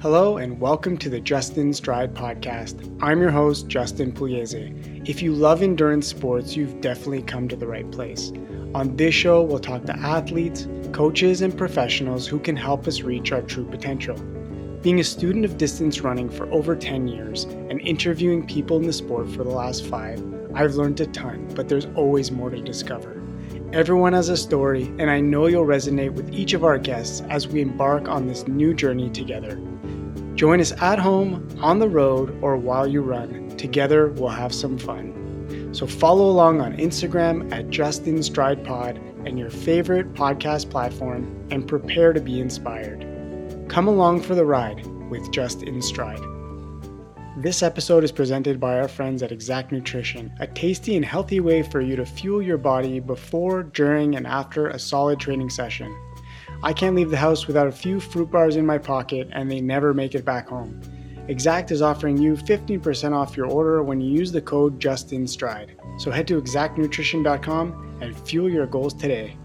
Hello and welcome to the Just In Stride podcast. I'm your host, Justin Pugliese. If you love endurance sports, you've definitely come to the right place. On this show, we'll talk to athletes, coaches, and professionals who can help us reach our true potential. Being a student of distance running for over 10 years and interviewing people in the sport for the last five, I've learned a ton, but there's always more to discover. Everyone has a story, and I know you'll resonate with each of our guests as we embark on this new journey together. Join us at home, on the road, or while you run. Together, we'll have some fun. So follow along on Instagram at Justin Stride Pod and your favorite podcast platform and prepare to be inspired. Come along for the ride with Just Stride. This episode is presented by our friends at Xact Nutrition, a tasty and healthy way for you to fuel your body before, during, and after a solid training session. I can't leave the house without a few fruit bars in my pocket and they never make it back home. Xact is offering you 15% off your order when you use the code JustinStride. So head to xactnutrition.com and fuel your goals today.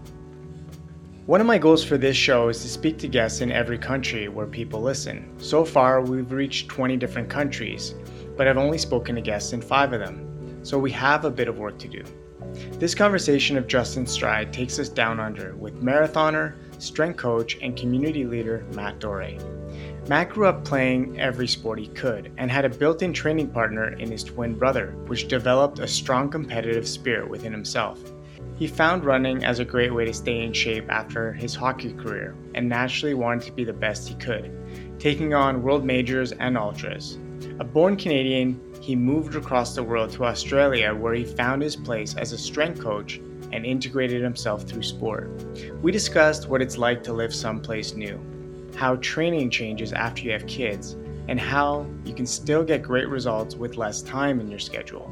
One of my goals for this show is to speak to guests in every country where people listen. So far, we've reached 20 different countries, but I've only spoken to guests in five of them. So we have a bit of work to do. This conversation of Just In Stride takes us down under with marathoner, strength coach, and community leader Mat Dore. Mat grew up playing every sport he could and had a built in training partner in his twin brother, which developed a strong competitive spirit within himself. He found running as a great way to stay in shape after his hockey career and naturally wanted to be the best he could, taking on world majors and ultras. A born Canadian, he moved across the world to Australia where he found his place as a strength coach and integrated himself through sport. We discussed what it's like to live someplace new, how training changes after you have kids, and how you can still get great results with less time in your schedule.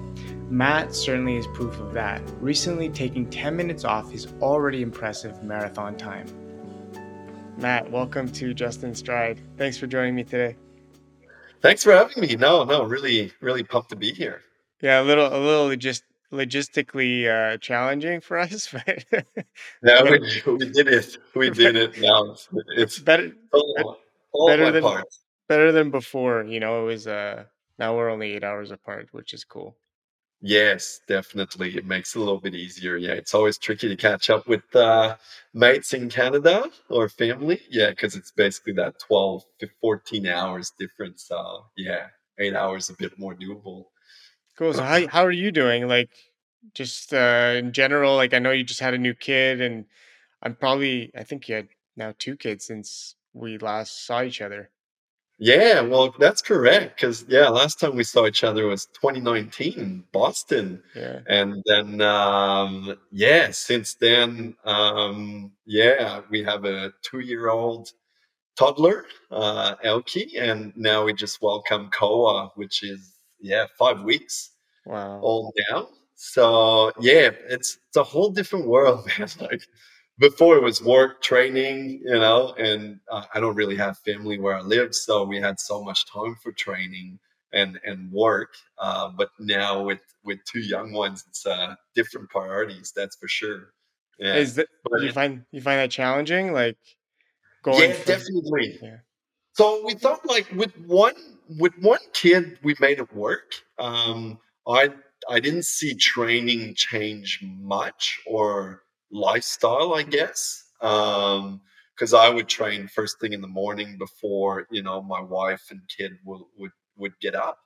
Mat certainly is proof of that, recently taking 10 minutes off his already impressive marathon time. Mat, welcome to Just In Stride. Thanks for joining me today. Thanks for having me. No, no, really, really pumped to be here. Yeah, a little, a little just logistically uh, challenging for us, but yeah, we, we, did it. We did it. Now it's, better. All, all better than parts. better than before. You know, it was. Uh, now we're only eight hours apart, which is cool. Yes, definitely. It makes it a little bit easier. Yeah, it's always tricky to catch up with uh, mates in Canada or family. Yeah, because it's basically that 12 to 14 hours difference. So, yeah, eight hours a bit more doable. Cool. So how how are you doing? Like just uh in general, like I know you just had a new kid and I'm probably I think you had now two kids since we last saw each other. Yeah, well, that's correct. Because yeah, last time we saw each other was 2019, Boston, Yeah. and then um, yeah, since then, um, yeah, we have a two-year-old toddler, uh, Elkie, and now we just welcome Koa, which is yeah, five weeks Wow. all now. So yeah, it's it's a whole different world, man. Like before it was work, training, you know, and uh, I don't really have family where I live, so we had so much time for training and and work. Uh, but now with with two young ones, it's uh, different priorities. That's for sure. Yeah. Is that but, you find you find that challenging? Like going? Yeah, from, definitely. Yeah. So we thought like with one with one kid we made it work. Um, I I didn't see training change much or lifestyle, I guess. Um, because I would train first thing in the morning before you know my wife and kid will, would would get up.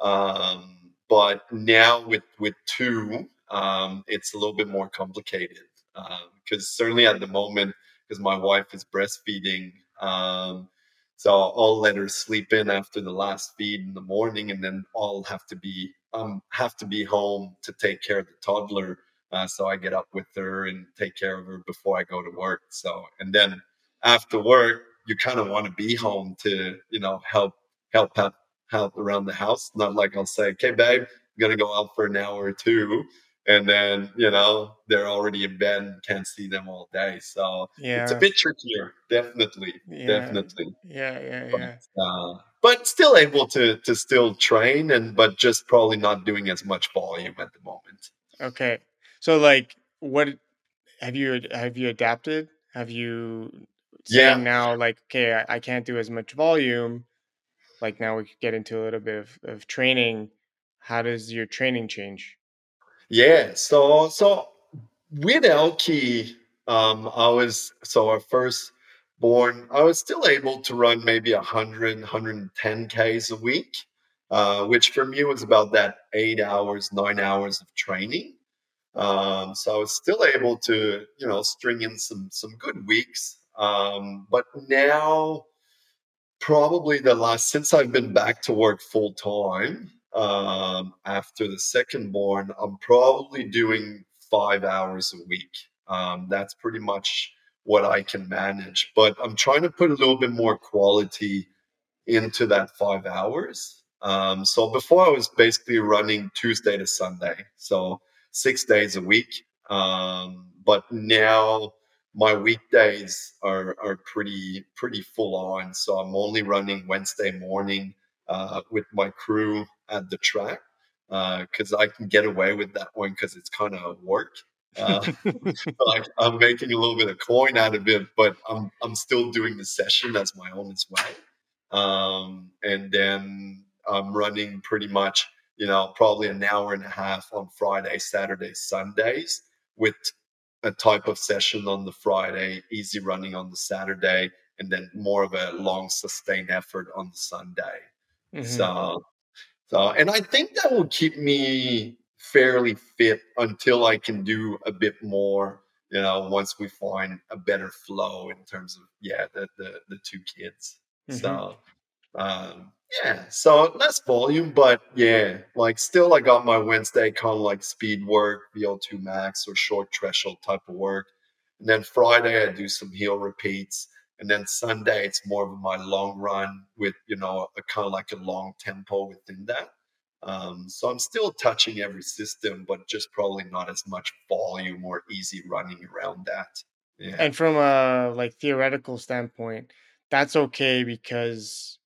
Um, but now with with two, um, it's a little bit more complicated because uh, certainly at the moment, because my wife is breastfeeding, um, so I'll let her sleep in after the last feed in the morning, and then I'll have to be um have to be home to take care of the toddler. Uh, so I get up with her and take care of her before I go to work. So and then after work, you kind of want to be home to you know help help help help around the house. Not like I'll say, "Okay, babe, I'm gonna go out for an hour or two and then you know they're already in bed can't see them all day. So yeah it's a bit trickier definitely yeah. definitely. Yeah yeah but, yeah. uh, but still able to to still train and but just probably not doing as much volume at the moment. Okay. So like what have you have you adapted? Have you yeah. now like okay I, I can't do as much volume like now we could get into a little bit of, of training. How does your training change? Yeah, so so with Elkie, um, I was so our first born, I was still able to run maybe 100, 110 Ks a week, uh, which for me was about that eight hours, nine hours of training. Um, so I was still able to, you know, string in some some good weeks. Um, but now, probably the last since I've been back to work full time um, after the second born, I'm probably doing five hours a week. Um, that's pretty much what I can manage. But I'm trying to put a little bit more quality into that five hours. Um, so before I was basically running Tuesday to Sunday, so six days a week. Um, but now my weekdays are are pretty pretty full on. So I'm only running Wednesday morning uh, with my crew at the track because uh, I can get away with that one because it's kind of work. Uh, like I'm making a little bit of coin out of it, but I'm I'm still doing the session as my own as well. Um, and then I'm running pretty much, you know, probably an hour and a half on Friday, Saturday, Sundays with a type of session on the Friday, easy running on the Saturday, and then more of a long sustained effort on the Sunday. Mm-hmm. So, so, and I think that will keep me fairly fit until I can do a bit more. You know, once we find a better flow in terms of yeah, the the, the two kids. Mm-hmm. So, um, yeah, so less volume, but yeah, like still I got my Wednesday kind of like speed work, VO2 max or short threshold type of work. And then Friday I do some heel repeats. And then Sunday it's more of my long run with, you know, a kind of like a long tempo within that. Um, so I'm still touching every system, but just probably not as much volume or easy running around that. Yeah. And from a like theoretical standpoint, that's okay because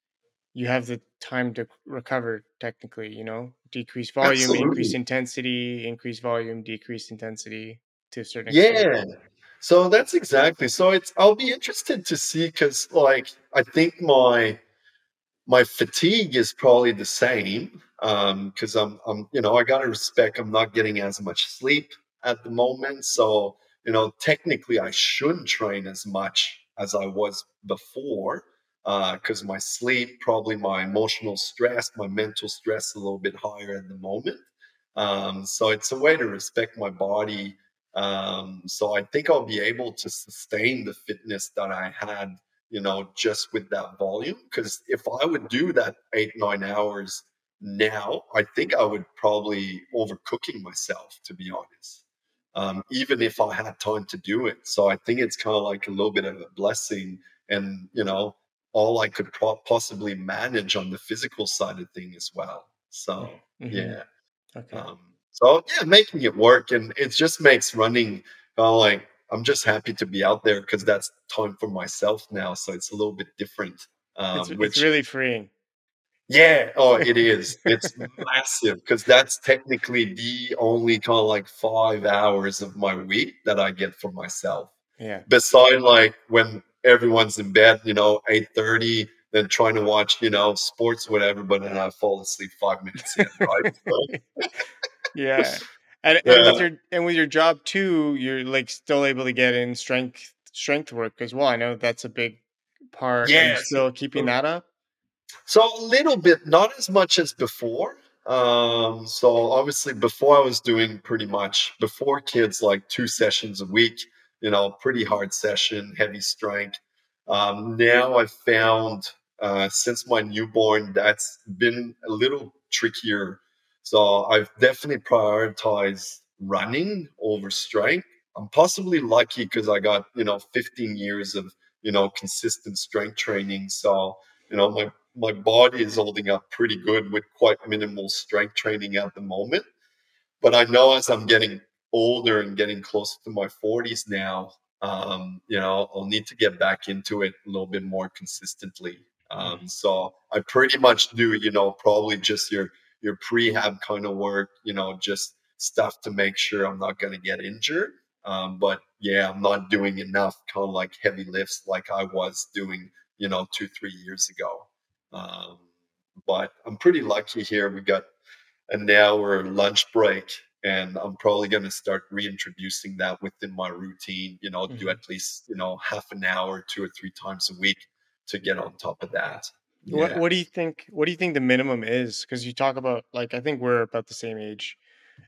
you have the time to recover technically, you know, decrease volume, Absolutely. increase intensity, increase volume, decrease intensity to a certain extent. Yeah. So that's exactly. So it's I'll be interested to see because like I think my my fatigue is probably the same because um, I'm, I'm, you know, I got to respect I'm not getting as much sleep at the moment. So, you know, technically I shouldn't train as much as I was before because uh, my sleep, probably my emotional stress, my mental stress a little bit higher at the moment. Um, so it's a way to respect my body. Um, so I think I'll be able to sustain the fitness that I had you know, just with that volume. Because if I would do that eight, nine hours now, I think I would probably overcooking myself, to be honest. Um, even if I had time to do it. So I think it's kind of like a little bit of a blessing, and you know, all I could pro- possibly manage on the physical side of thing as well. So mm-hmm. yeah, okay. Um, so yeah, making it work, and it just makes running kind of like I'm just happy to be out there because that's time for myself now. So it's a little bit different. Um, it's, which, it's really freeing. Yeah. Oh, it is. It's massive because that's technically the only kind of like five hours of my week that I get for myself. Yeah. Beside like when everyone's in bed, you know, eight thirty, then trying to watch, you know, sports, whatever, but then I fall asleep five minutes in, right? yeah. And, yeah. and with your and with your job too, you're like still able to get in strength strength work as well. I know that's a big part. Yeah, still keeping that up. So a little bit, not as much as before. Um, so obviously before I was doing pretty much before kids like two sessions a week, you know, pretty hard session, heavy strength. Um, now I've found uh, since my newborn that's been a little trickier so I've definitely prioritized running over strength. I'm possibly lucky because I got, you know, 15 years of, you know, consistent strength training. So, you know, my, my body is holding up pretty good with quite minimal strength training at the moment. But I know as I'm getting older and getting closer to my 40s now, um, you know, I'll need to get back into it a little bit more consistently. Um, so I pretty much do, you know, probably just your your prehab kind of work, you know, just stuff to make sure I'm not going to get injured. Um, but yeah, I'm not doing enough kind of like heavy lifts like I was doing, you know, two, three years ago. Um, but I'm pretty lucky here. We got an hour lunch break, and I'm probably going to start reintroducing that within my routine. You know, mm-hmm. do at least you know half an hour, two or three times a week to get on top of that. Yeah. What What do you think? What do you think the minimum is? Because you talk about like I think we're about the same age,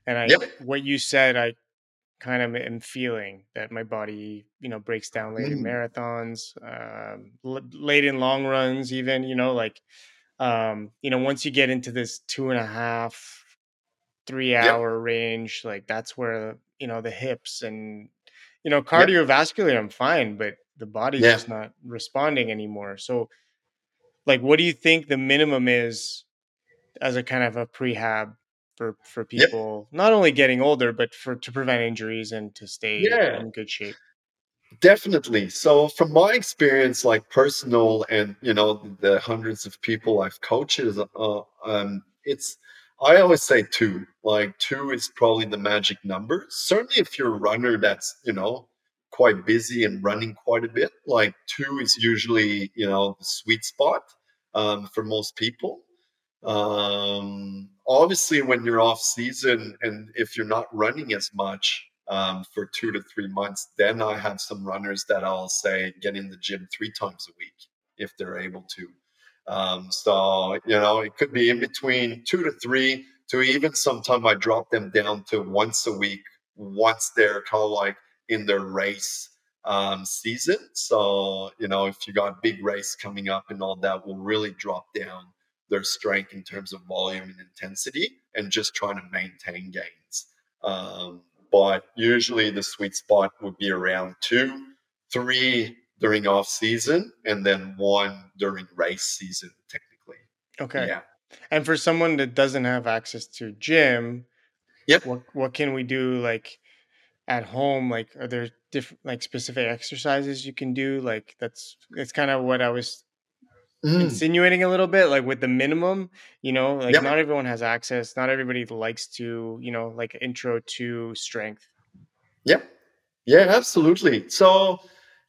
and I yep. what you said I kind of am feeling that my body you know breaks down late mm. in marathons, um, l- late in long runs, even you know like um, you know once you get into this two and a half, three hour yep. range, like that's where you know the hips and you know cardiovascular yep. I'm fine, but the body's yeah. just not responding anymore. So like what do you think the minimum is as a kind of a prehab for for people yep. not only getting older but for to prevent injuries and to stay yeah. in good shape definitely so from my experience like personal and you know the hundreds of people i've coached uh, um, it's i always say two like two is probably the magic number certainly if you're a runner that's you know quite busy and running quite a bit like two is usually you know the sweet spot um, for most people. Um, obviously, when you're off season and if you're not running as much um, for two to three months, then I have some runners that I'll say get in the gym three times a week if they're able to. Um, so, you know, it could be in between two to three to even sometimes I drop them down to once a week once they're kind of like in their race um, season. So, you know, if you got big race coming up and all that, will really drop down their strength in terms of volume and intensity and just trying to maintain gains. Um, but usually the sweet spot would be around two, three during off season, and then one during race season, technically. Okay. Yeah. And for someone that doesn't have access to gym, yep. what what can we do like at home? Like are there different like specific exercises you can do like that's it's kind of what i was mm. insinuating a little bit like with the minimum you know like yep. not everyone has access not everybody likes to you know like intro to strength yep yeah absolutely so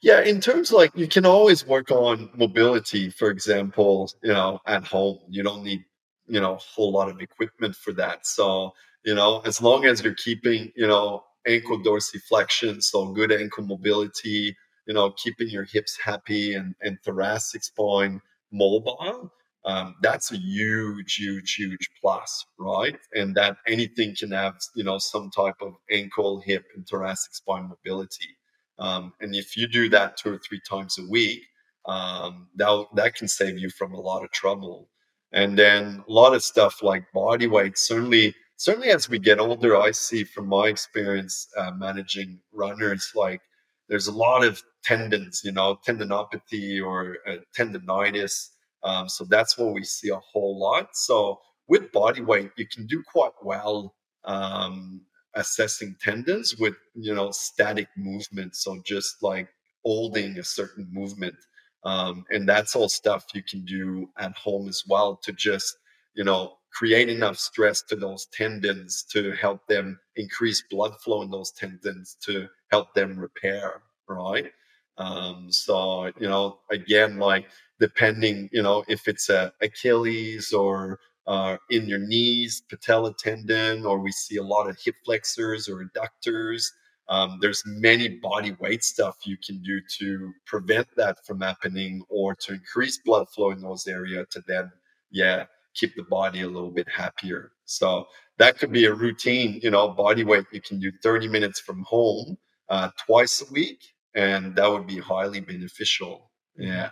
yeah in terms like you can always work on mobility for example you know at home you don't need you know a whole lot of equipment for that so you know as long as you're keeping you know ankle dorsiflexion, so good ankle mobility, you know, keeping your hips happy and, and thoracic spine mobile. Um, that's a huge, huge, huge plus, right? And that anything can have, you know, some type of ankle, hip, and thoracic spine mobility. Um, and if you do that two or three times a week, um, that that can save you from a lot of trouble. And then a lot of stuff like body weight, certainly certainly as we get older, I see from my experience uh, managing runners, like there's a lot of tendons, you know, tendinopathy or uh, tendonitis. Um, so that's what we see a whole lot. So with body weight, you can do quite well um, assessing tendons with, you know, static movement. So just like holding a certain movement. Um, and that's all stuff you can do at home as well to just, you know, create enough stress to those tendons to help them increase blood flow in those tendons to help them repair, right? Um, so, you know, again, like depending, you know, if it's a Achilles or uh, in your knees, patella tendon, or we see a lot of hip flexors or adductors. Um, there's many body weight stuff you can do to prevent that from happening or to increase blood flow in those areas to then, yeah, keep the body a little bit happier. So that could be a routine, you know, body weight. You can do 30 minutes from home uh, twice a week, and that would be highly beneficial. Yeah.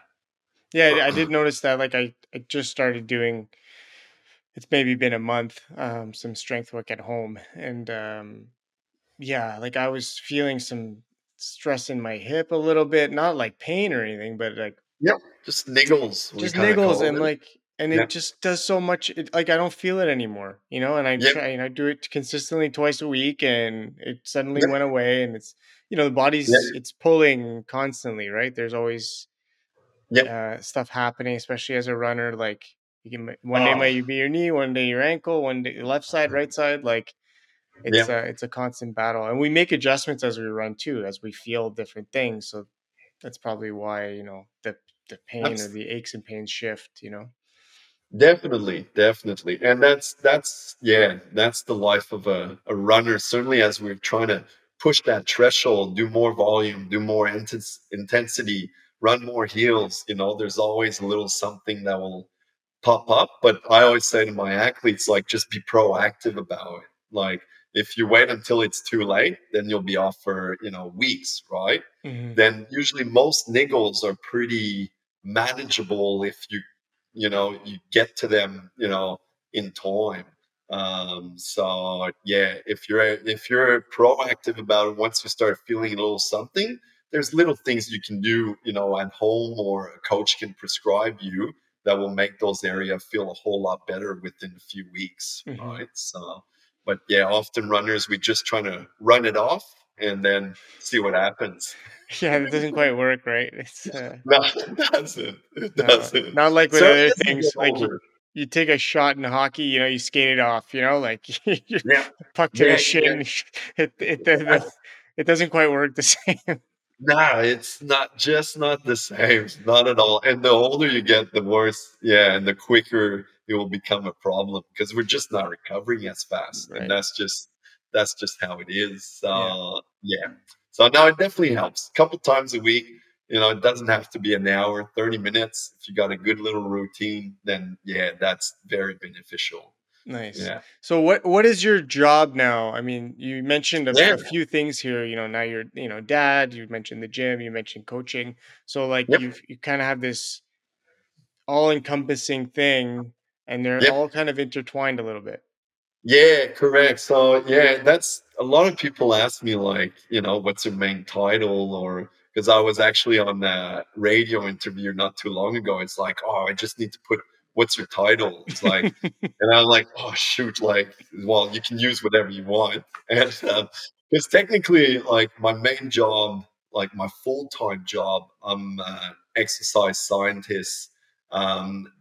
Yeah, I did notice that. Like, I, I just started doing, it's maybe been a month, um, some strength work at home. And um, yeah, like I was feeling some stress in my hip a little bit, not like pain or anything, but like, yeah just niggles. Just niggles, and it. like and it just does so much it, like i don't feel it anymore you know and i yep. try and i do it consistently twice a week and it suddenly yep. went away and it's you know the body's yep. it's pulling constantly right there's always uh, stuff happening especially as a runner like you can one oh. day might be your knee one day your ankle one day left side right side like it's a it's a constant battle and we make adjustments as we run too as we feel different things so that's probably why you know the the pain That's, or the aches and pains shift you know Definitely, definitely. And that's that's yeah, that's the life of a, a runner. Certainly as we're trying to push that threshold, do more volume, do more intens- intensity, run more heels, you know, there's always a little something that will pop up. But I always say to my athletes, like just be proactive about it. Like if you wait until it's too late, then you'll be off for, you know, weeks, right? Mm-hmm. Then usually most niggles are pretty manageable if you you know you get to them you know in time um so yeah if you're if you're proactive about it once you start feeling a little something there's little things you can do you know at home or a coach can prescribe you that will make those areas feel a whole lot better within a few weeks mm-hmm. right so but yeah often runners we just trying to run it off and then see what happens yeah, it doesn't quite work, right? It's uh, no, it doesn't. It doesn't. not like with so other things. Like you, you, take a shot in hockey, you know, you skate it off. You know, like yeah. puck to yeah, the shin. Yeah. It it, it, it doesn't quite work the same. No, it's not just not the same. Not at all. And the older you get, the worse. Yeah, and the quicker it will become a problem because we're just not recovering as fast, right. and that's just that's just how it is. So yeah. yeah. So now it definitely helps. A couple times a week, you know, it doesn't have to be an hour, 30 minutes. If you got a good little routine, then yeah, that's very beneficial. Nice. Yeah. So what what is your job now? I mean, you mentioned a, yeah. a, few things here. You know, now you're you know dad. You mentioned the gym. You mentioned coaching. So like yep. you you kind of have this all encompassing thing, and they're yep. all kind of intertwined a little bit. Yeah, correct. So yeah, that's a lot of people ask me like, you know, what's your main title or because I was actually on a radio interview not too long ago. It's like, oh, I just need to put what's your title? It's like, and I'm like, oh shoot, like, well, you can use whatever you want, and because uh, technically, like, my main job, like my full time job, I'm an exercise scientist um,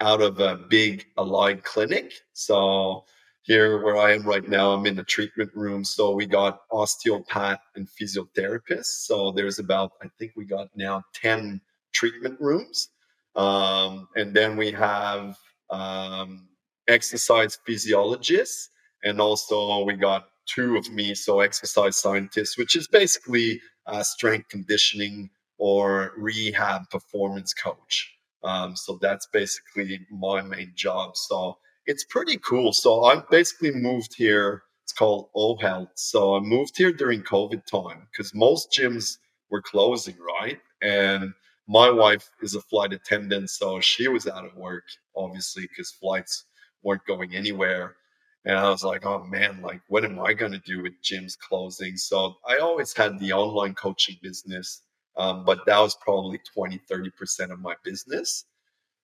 out of a big allied clinic, so here where I am right now, I'm in the treatment room. So we got osteopath and physiotherapists. So there's about, I think we got now 10 treatment rooms. Um, and then we have um, exercise physiologists. And also we got two of me, so exercise scientists, which is basically strength conditioning or rehab performance coach. Um, so that's basically my main job. So it's pretty cool. So I basically moved here. It's called O Health. So I moved here during COVID time because most gyms were closing, right? And my wife is a flight attendant, so she was out of work, obviously, because flights weren't going anywhere. And I was like, oh man, like, what am I going to do with gyms closing? So I always had the online coaching business, um, but that was probably 20, 30% of my business.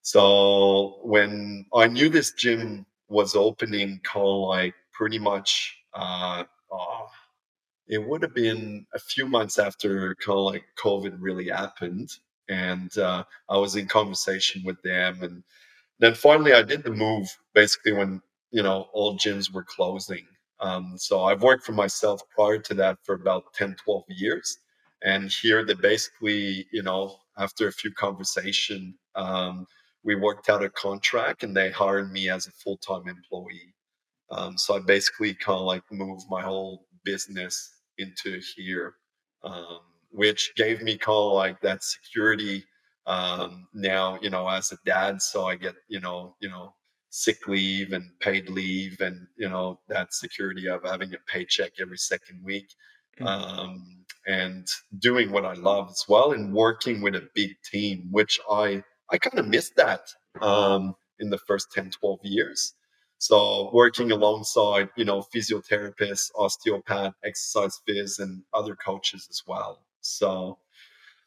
So when I knew this gym was opening, kind of like pretty much, uh, oh, it would have been a few months after kind of like COVID really happened, and uh, I was in conversation with them, and then finally I did the move. Basically, when you know all gyms were closing, um, so I've worked for myself prior to that for about 10, 12 years, and here they basically, you know, after a few conversation. Um, we worked out a contract and they hired me as a full time employee. Um, so I basically kind of like moved my whole business into here, um, which gave me kind of like that security. Um, now, you know, as a dad, so I get, you know, you know, sick leave and paid leave and, you know, that security of having a paycheck every second week. Mm-hmm. Um, and doing what I love as well and working with a big team, which I I kind of missed that um, in the first 10, 12 years. So working alongside, you know, physiotherapists, osteopath, exercise phys, and other coaches as well. So,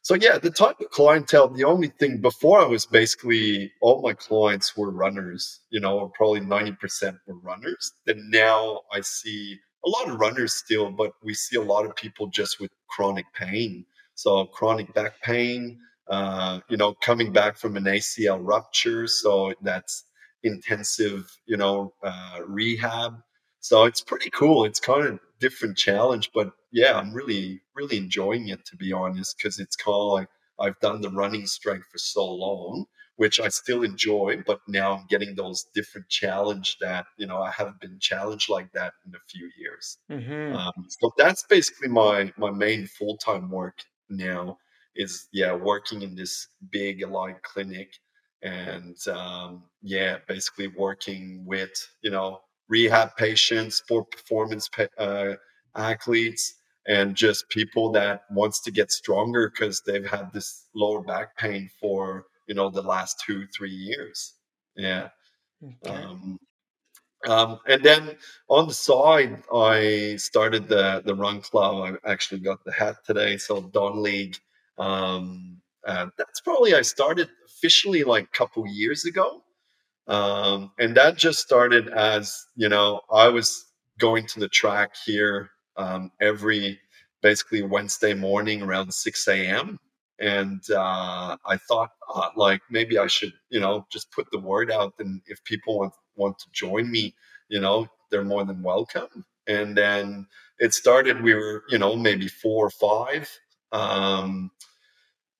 so yeah, the type of clientele. The only thing before I was basically all my clients were runners. You know, probably ninety percent were runners. And now I see a lot of runners still, but we see a lot of people just with chronic pain. So chronic back pain, uh, you know, coming back from an ACL rupture. So that's intensive, you know, uh, rehab. So it's pretty cool. It's kind of different challenge, but yeah, I'm really, really enjoying it to be honest, because it's kind of like I've done the running strength for so long. which I still enjoy, but now I'm getting those different challenge that you know I haven't been challenged like that in a few years. Mm-hmm. Um, so that's basically my my main full time work now is yeah working in this big allied clinic and um, yeah basically working with you know rehab patients for performance uh, athletes and just people that wants to get stronger because they've had this lower back pain for you know the last two three years. Yeah. Okay. um, um, and then on the side i started the the run club. I actually got the hat today so don league um, uh, that's probably i started officially like a couple years ago. Um, and that just started as you know i was going to the track here um, every basically wednesday morning around 6 a.m and uh, I thought uh, like maybe I should you know just put the word out and if people want want to join me you know they're more than welcome. And then it started we were you know maybe four or five um,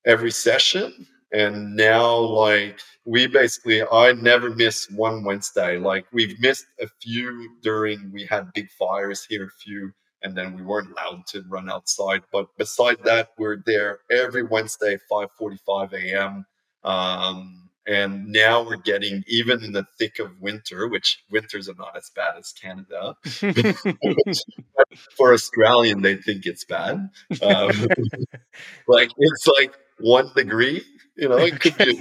every session and now like we basically i never miss one wednesday like we've missed a few during we had big fires here a few and then we weren't allowed to run outside. But beside that, we're there every Wednesday, 5:45 a.m. Um, and now we're getting even in the thick of winter, which winters are not as bad as Canada. For Australian, they think it's bad. Um, like it's like one degree. You know, it could be.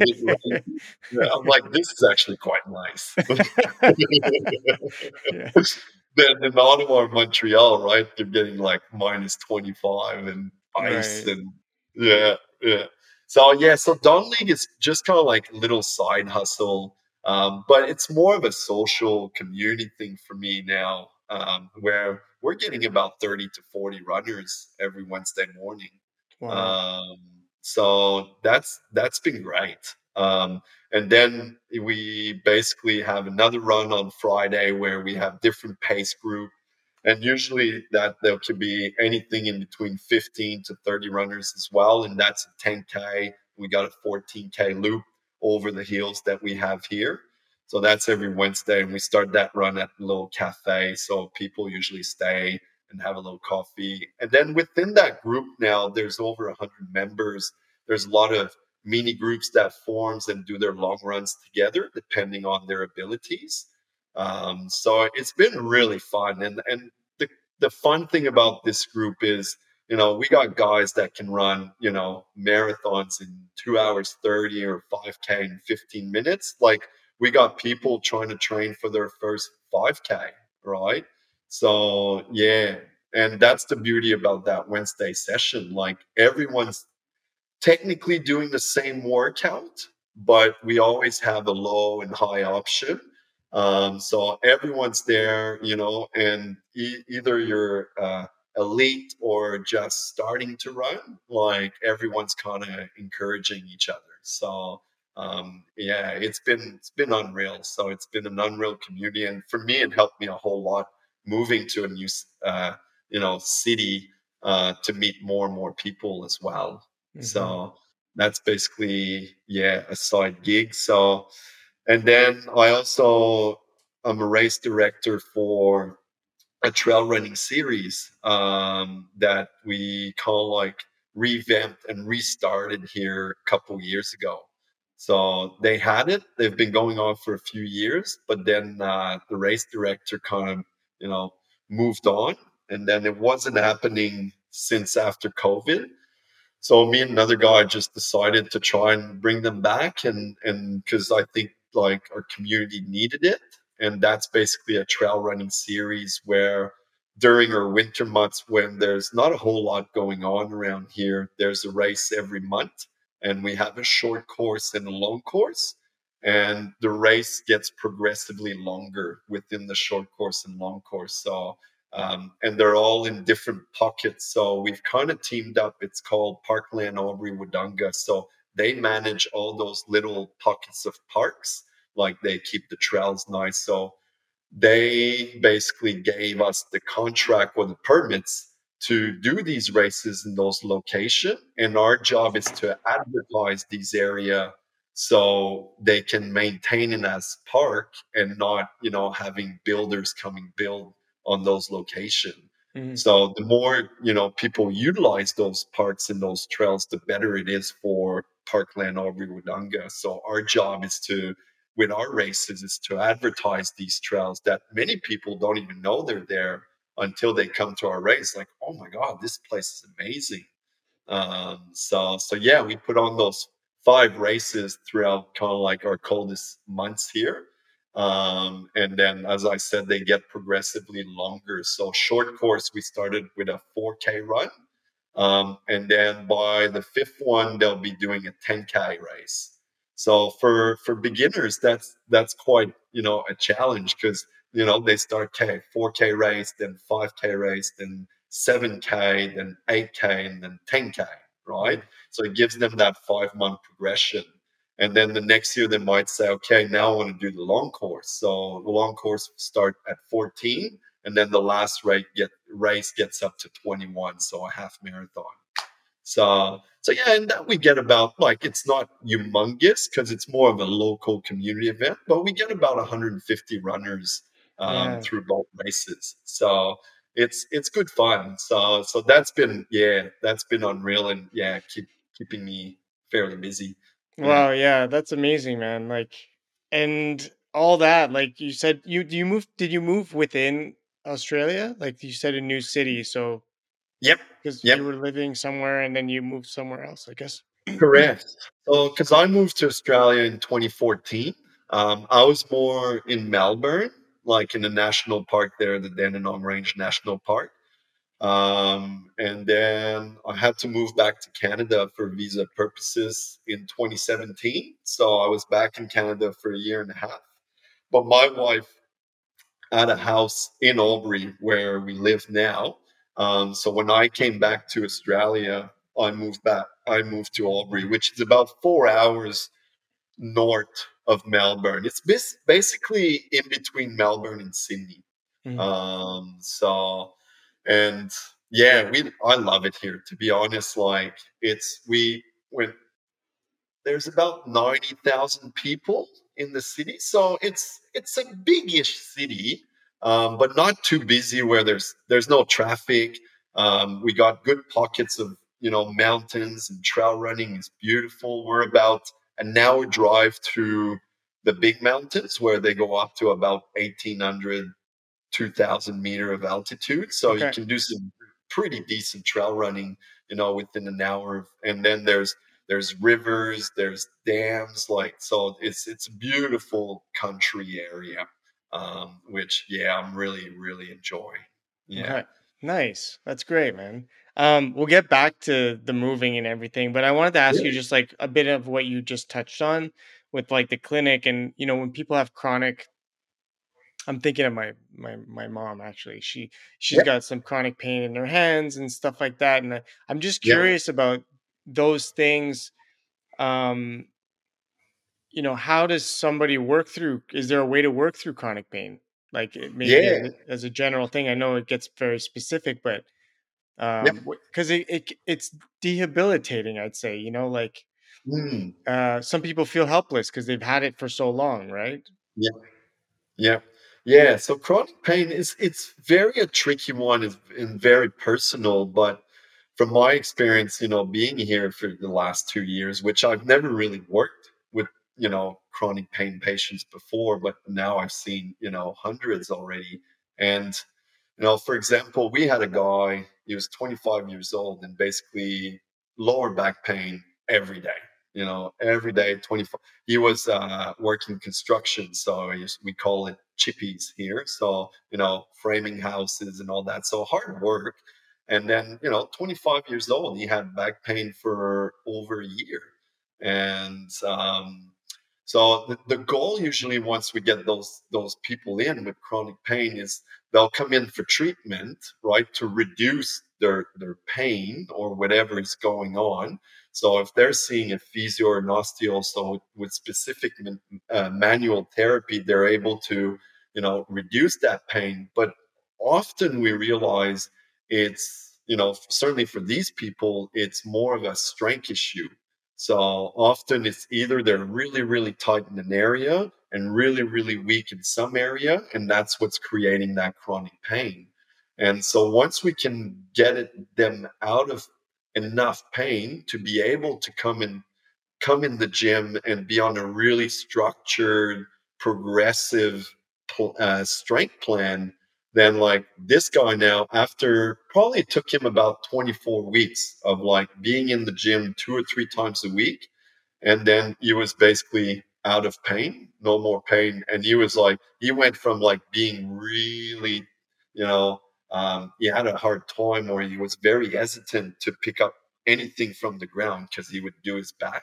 Yeah, I'm like, this is actually quite nice. yeah then in Ottawa or Montreal, right, you're getting like minus 25 and ice right. and yeah, yeah. So yeah, so Don League is just kind of like a little side hustle, um, but it's more of a social community thing for me now, um, where we're getting about 30 to 40 runners every Wednesday morning. Wow. Um, so that's that's been great. Um, and then we basically have another run on Friday where we have different pace group. And usually that there could be anything in between 15 to 30 runners as well. And that's a 10K. We got a 14K loop over the hills that we have here. So that's every Wednesday. And we start that run at a little cafe. So people usually stay and have a little coffee. And then within that group now, there's over 100 members. There's a lot of mini groups that forms and do their long runs together depending on their abilities um, so it's been really fun and and the, the fun thing about this group is you know we got guys that can run you know marathons in two hours 30 or 5k in 15 minutes. Like we got people trying to train for their first 5k right? So yeah and that's the beauty about that wednesday session. Like everyone's technically doing the same workout, but we always have a low and high option. Um, so everyone's there, you know, and e- either you're uh, elite or just starting to run, like everyone's kind of encouraging each other. So um, yeah, it's been it's been unreal. So it's been an unreal community, and for me, it helped me a whole lot moving to a new uh, you know city uh, to meet more and more people as well. Mm-hmm. So that's basically yeah a side gig. So and then I also I'm a race director for a trail running series um, that we call like revamped and restarted here a couple years ago. So they had it; they've been going on for a few years, but then uh, the race director kind of you know moved on, and then it wasn't happening since after COVID. So me and another guy just decided to try and bring them back, and and because I think like our community needed it, and that's basically a trail running series where during our winter months when there's not a whole lot going on around here, there's a race every month, and we have a short course and a long course, and the race gets progressively longer within the short course and long course. So um, and they're all in different pockets. So we've kind of teamed up. It's called Parkland Albury Wodonga. So they manage all those little pockets of parks, like they keep the trails nice. So they basically gave us the contract or the permits to do these races in those locations. And our job is to advertise these area so they can maintain it as park and not you know having builders coming build on those locations mm-hmm. so the more you know people utilize those parks and those trails the better it is for parkland Albury Wodonga so our job is to with our races is to advertise these trails that many people don't even know they're there until they come to our race. Like oh my god this place is amazing. Um, so so yeah we put on those five races throughout kind of like our coldest months here. Um, and then as i said they get progressively longer. So short course we started with a 4k run um, and then by the fifth one they'll be doing a 10k race so for for beginners, that's that's quite you know a challenge because you know they start K, 4K race, then 5K race, then 7K, then 8K, and then 10K, right? So it gives them that five month progression. And then the next year they might say, okay, now I want to do the long course. So the long course start at 14, and then the last race get race gets up to 21, so a half marathon. So so yeah, and that we get about like it's not humongous because it's more of a local community event, but we get about 150 runners um, yeah. through both races. So it's it's good fun. So so that's been yeah that's been unreal and yeah keep keeping me fairly busy. Wow, yeah, that's amazing, man. Like and all that like you said you do you move did you move within Australia? Like you said a new city, so Yep. Because yep. you were living somewhere and then you moved somewhere else, I guess. Correct. So, because I moved to Australia in 2014, um, I was more in Melbourne, like in the national park there, the Dandenong Range National Park. Um, and then I had to move back to Canada for visa purposes in 2017. So I was back in Canada for a year and a half. But my wife had a house in Albury where we live now. Um, so when I came back to Australia, I moved back. I moved to Albury, which is about four hours north of Melbourne. It's basically in between Melbourne and Sydney. Mm-hmm. Um, so, and yeah, we I love it here. To be honest, like it's we when there's about ninety thousand people in the city, so it's it's a bigish city um, but not too busy where there's there's no traffic. Um, we got good pockets of you know mountains and trail running is beautiful. We're about an hour drive to the big mountains where they go up to about 1800 2000 meter of altitude so okay. you can do some pretty decent trail running you know within an hour and then there's there's rivers there's dams like so it's it's a beautiful country area um, which yeah, I'm really really enjoying. Yeah. Okay. Nice. That's great, man. Um, we'll get back to the moving and everything, but I wanted to ask yeah. you just like a bit of what you just touched on with like the clinic and you know when people have chronic I'm thinking of my my my mom actually. She she's yeah. got some chronic pain in her hands and stuff like that and I, I'm just curious yeah. about those things um you know, how does somebody work through? Is there a way to work through chronic pain? Like maybe yeah. as a general thing, I know it gets very specific, but um, because it, it it's debilitating, I'd say. You know, like mm. uh, some people feel helpless because they've had it for so long, right? Yeah, yeah, yeah. So chronic pain is it's very a tricky one and very personal, but from my experience, you know, being here for the last two years, which I've never really worked with, you know chronic pain patients before but now i've seen you know hundreds already. And you know for example we had a guy he was 25 years old and basically lower back pain every day you know every day 24 he was uh, working construction so we call it chippies here so you know framing houses and all that so hard work and then you know 25 years old he had back pain for over a year and um, so the, the goal usually once we get those those people in with chronic pain is they'll come in for treatment, right, to reduce their their pain or whatever is going on. So if they're seeing a physio or an osteo, so with specific uh, manual therapy, they're able to, you know, reduce that pain. But often we realize it's, you know, certainly for these people, it's more of a strength issue So often it's either they're really, really tight in an area and really, really weak in some area, and that's what's creating that chronic pain. And so once we can get it, them out of enough pain to be able to come in come in the gym and be on a really structured progressive uh, strength plan then like this guy now after probably it took him about 24 weeks of like being in the gym two or three times a week and then he was basically out of pain no more pain and he was like he went from like being really you know um, he had a hard time or he was very hesitant to pick up anything from the ground because he would do his back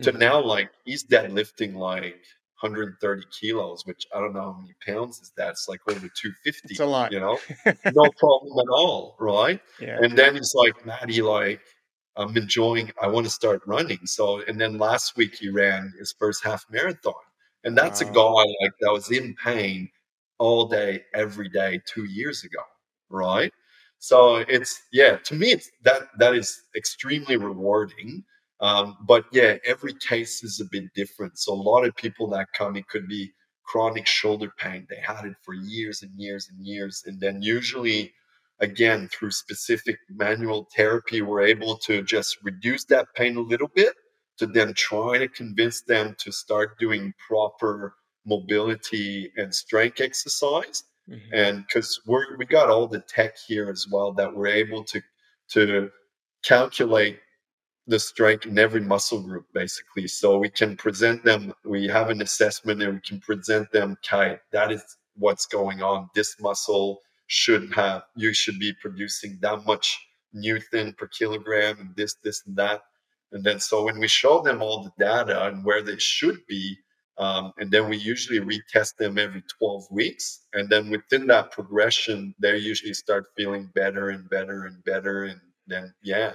mm-hmm. to now like he's deadlifting like 130 kilos, which I don't know how many pounds is that. It's like over 250. It's a lot. You know, no problem at all, right? Yeah. And then he's like, Maddie, like, I'm enjoying, I want to start running. So, and then last week he ran his first half marathon. And that's wow. a guy like that was in pain all day, every day, two years ago, right? So it's yeah, to me it's that that is extremely rewarding. Um, but yeah, every case is a bit different. So a lot of people that come, it could be chronic shoulder pain. They had it for years and years and years. And then usually, again, through specific manual therapy, we're able to just reduce that pain a little bit to then try to convince them to start doing proper mobility and strength exercise. Mm-hmm. And because we're we got all the tech here as well that we're able to to calculate the strength in every muscle group basically. So we can present them we have an assessment and we can present them okay that is what's going on. This muscle should have you should be producing that much newton per kilogram and this this and that. And then so when we show them all the data and where they should be um, and then we usually retest them every 12 weeks and then within that progression they usually start feeling better and better and better and then yeah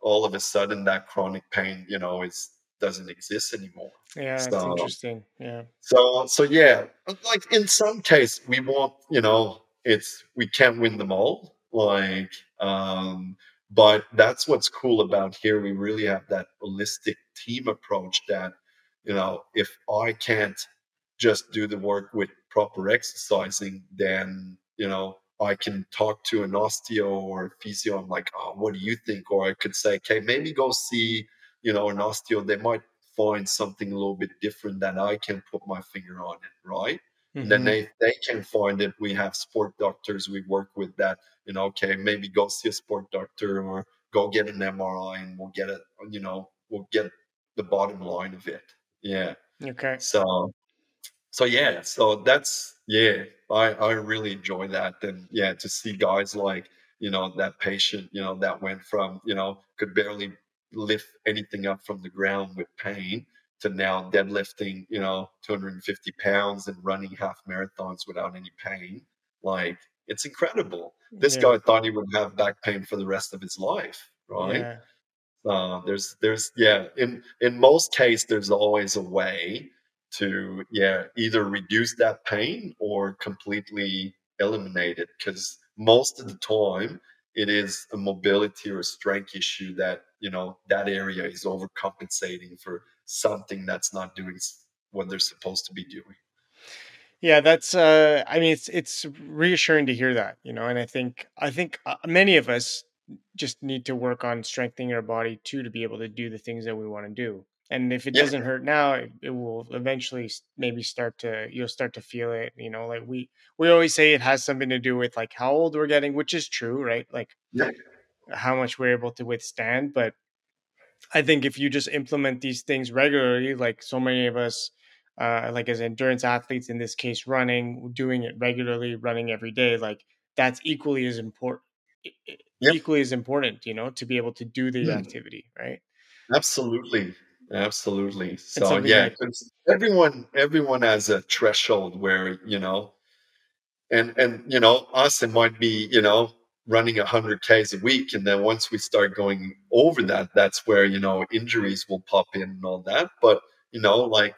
all of a sudden that chronic pain, you know, is doesn't exist anymore. Yeah, so, that's interesting. Yeah. So so yeah, like in some case we want, you know, it's we can't win them all. Like um but that's what's cool about here. We really have that holistic team approach that, you know, if I can't just do the work with proper exercising, then, you know, I can talk to an osteo or a physio. I'm like, oh, what do you think? Or I could say, okay, maybe go see, you know, an osteo. They might find something a little bit different that I can put my finger on it, right? Mm-hmm. Then they, they can find it. We have sport doctors we work with that, you know, okay, maybe go see a sport doctor or go get an MRI and we'll get it, you know, we'll get the bottom line of it. Yeah. Okay. So so yeah, so that's yeah, I I really enjoy that. And yeah, to see guys like you know that patient, you know that went from you know could barely lift anything up from the ground with pain to now deadlifting you know 250 pounds and running half marathons without any pain. Like it's incredible. This yeah. guy thought he would have back pain for the rest of his life, right? Yeah. Uh, there's there's yeah in in most cases there's always a way to yeah either reduce that pain or completely eliminate it because most of the time it is a mobility or strength issue that you know that area is overcompensating for something that's not doing what they're supposed to be doing. Yeah that's uh i mean it's it's reassuring to hear that you know and i think i think uh, many of us just need to work on strengthening our body too to be able to do the things that we want to do and if it yeah. doesn't hurt now it, it, will eventually maybe start to you'll start to feel it you know like we we always say it has something to do with like how old we're getting which is true right like yeah. how much we're able to withstand but i think if you just implement these things regularly like so many of us uh, like as endurance athletes in this case running doing it regularly running every day like that's equally as important yep. equally as important you know to be able to do the mm. activity right absolutely Absolutely. So yeah, everyone everyone has a threshold where you know, and and you know, us it might be you know running hundred k's a week, and then once we start going over that, that's where you know injuries will pop in and all that. But you know, like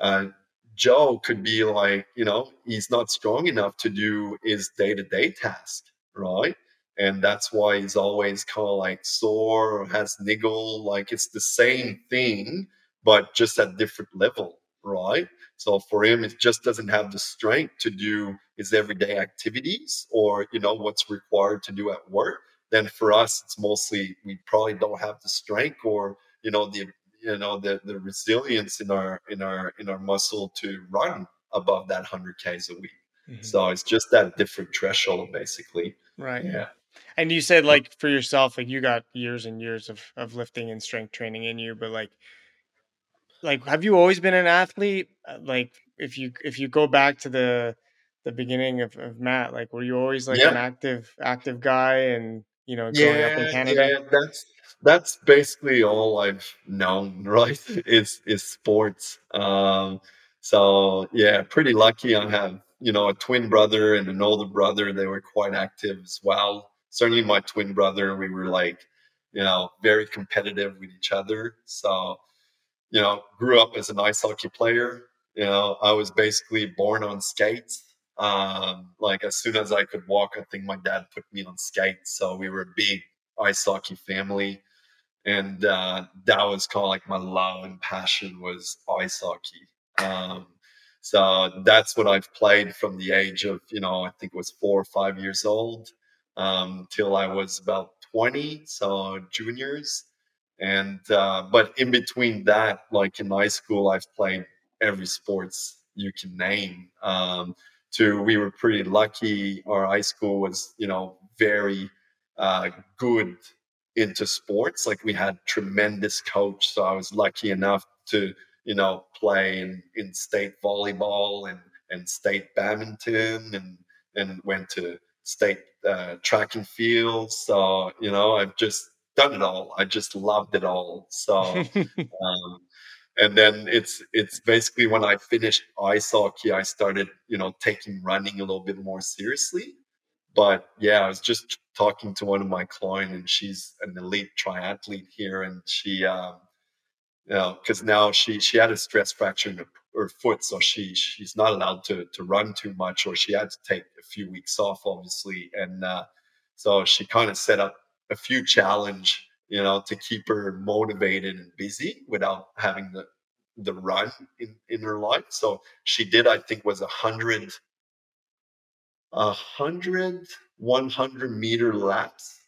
uh, Joe could be like, you know, he's not strong enough to do his day to day task, right? And that's why he's always kind of like sore or has niggle. Like it's the same thing, but just at different level, right? So for him, it just doesn't have the strength to do his everyday activities or you know what's required to do at work. Then for us, it's mostly we probably don't have the strength or you know the you know the the resilience in our in our in our muscle to run above that 100 k's a week. Mm-hmm. So it's just that different threshold, basically. Right. Yeah. And you said like for yourself, like you got years and years of of lifting and strength training in you, but like like have you always been an athlete? Uh, like if you if you go back to the the beginning of, of Mat, like were you always like yeah. an active active guy and you know growing yeah, up in Canada? Yeah, that's that's basically all I've known, right? is is sports. Um so yeah, pretty lucky I have, you know, a twin brother and an older brother. They were quite active as well. Certainly my twin brother, we were like, you know, very competitive with each other. So you know, grew up as an ice hockey player. You know, I was basically born on skates. Um, like as soon as I could walk, I think my dad put me on skates. So we were a big ice hockey family. And uh, that was kind of like my love and passion was ice hockey. Um, so that's what I've played from the age of, you know, I think it was four or five years old um, till I was about 20. So juniors. And uh, but in between that, like in high school, I've played every sports you can name. Um, to we were pretty lucky. Our high school was, you know, very uh, good into sports. Like we had tremendous coach, so I was lucky enough to, you know, play in, in state volleyball and and state badminton, and and went to state uh, track and field. So you know, I've just done it all. I just loved it all. So, um, and then it's it's basically when I finished ice hockey, I started you know taking running a little bit more seriously. But yeah, I was just talking to one of my clients, and she's an elite triathlete here, and she, um, you know, because now she she had a stress fracture in her, her foot, so she she's not allowed to to run too much, or she had to take a few weeks off, obviously, and uh, so she kind of set up a few challenge, you know, to keep her motivated and busy without having the the run in, in her life. So she did, I think, was a hundred, a hundred, 100 meter laps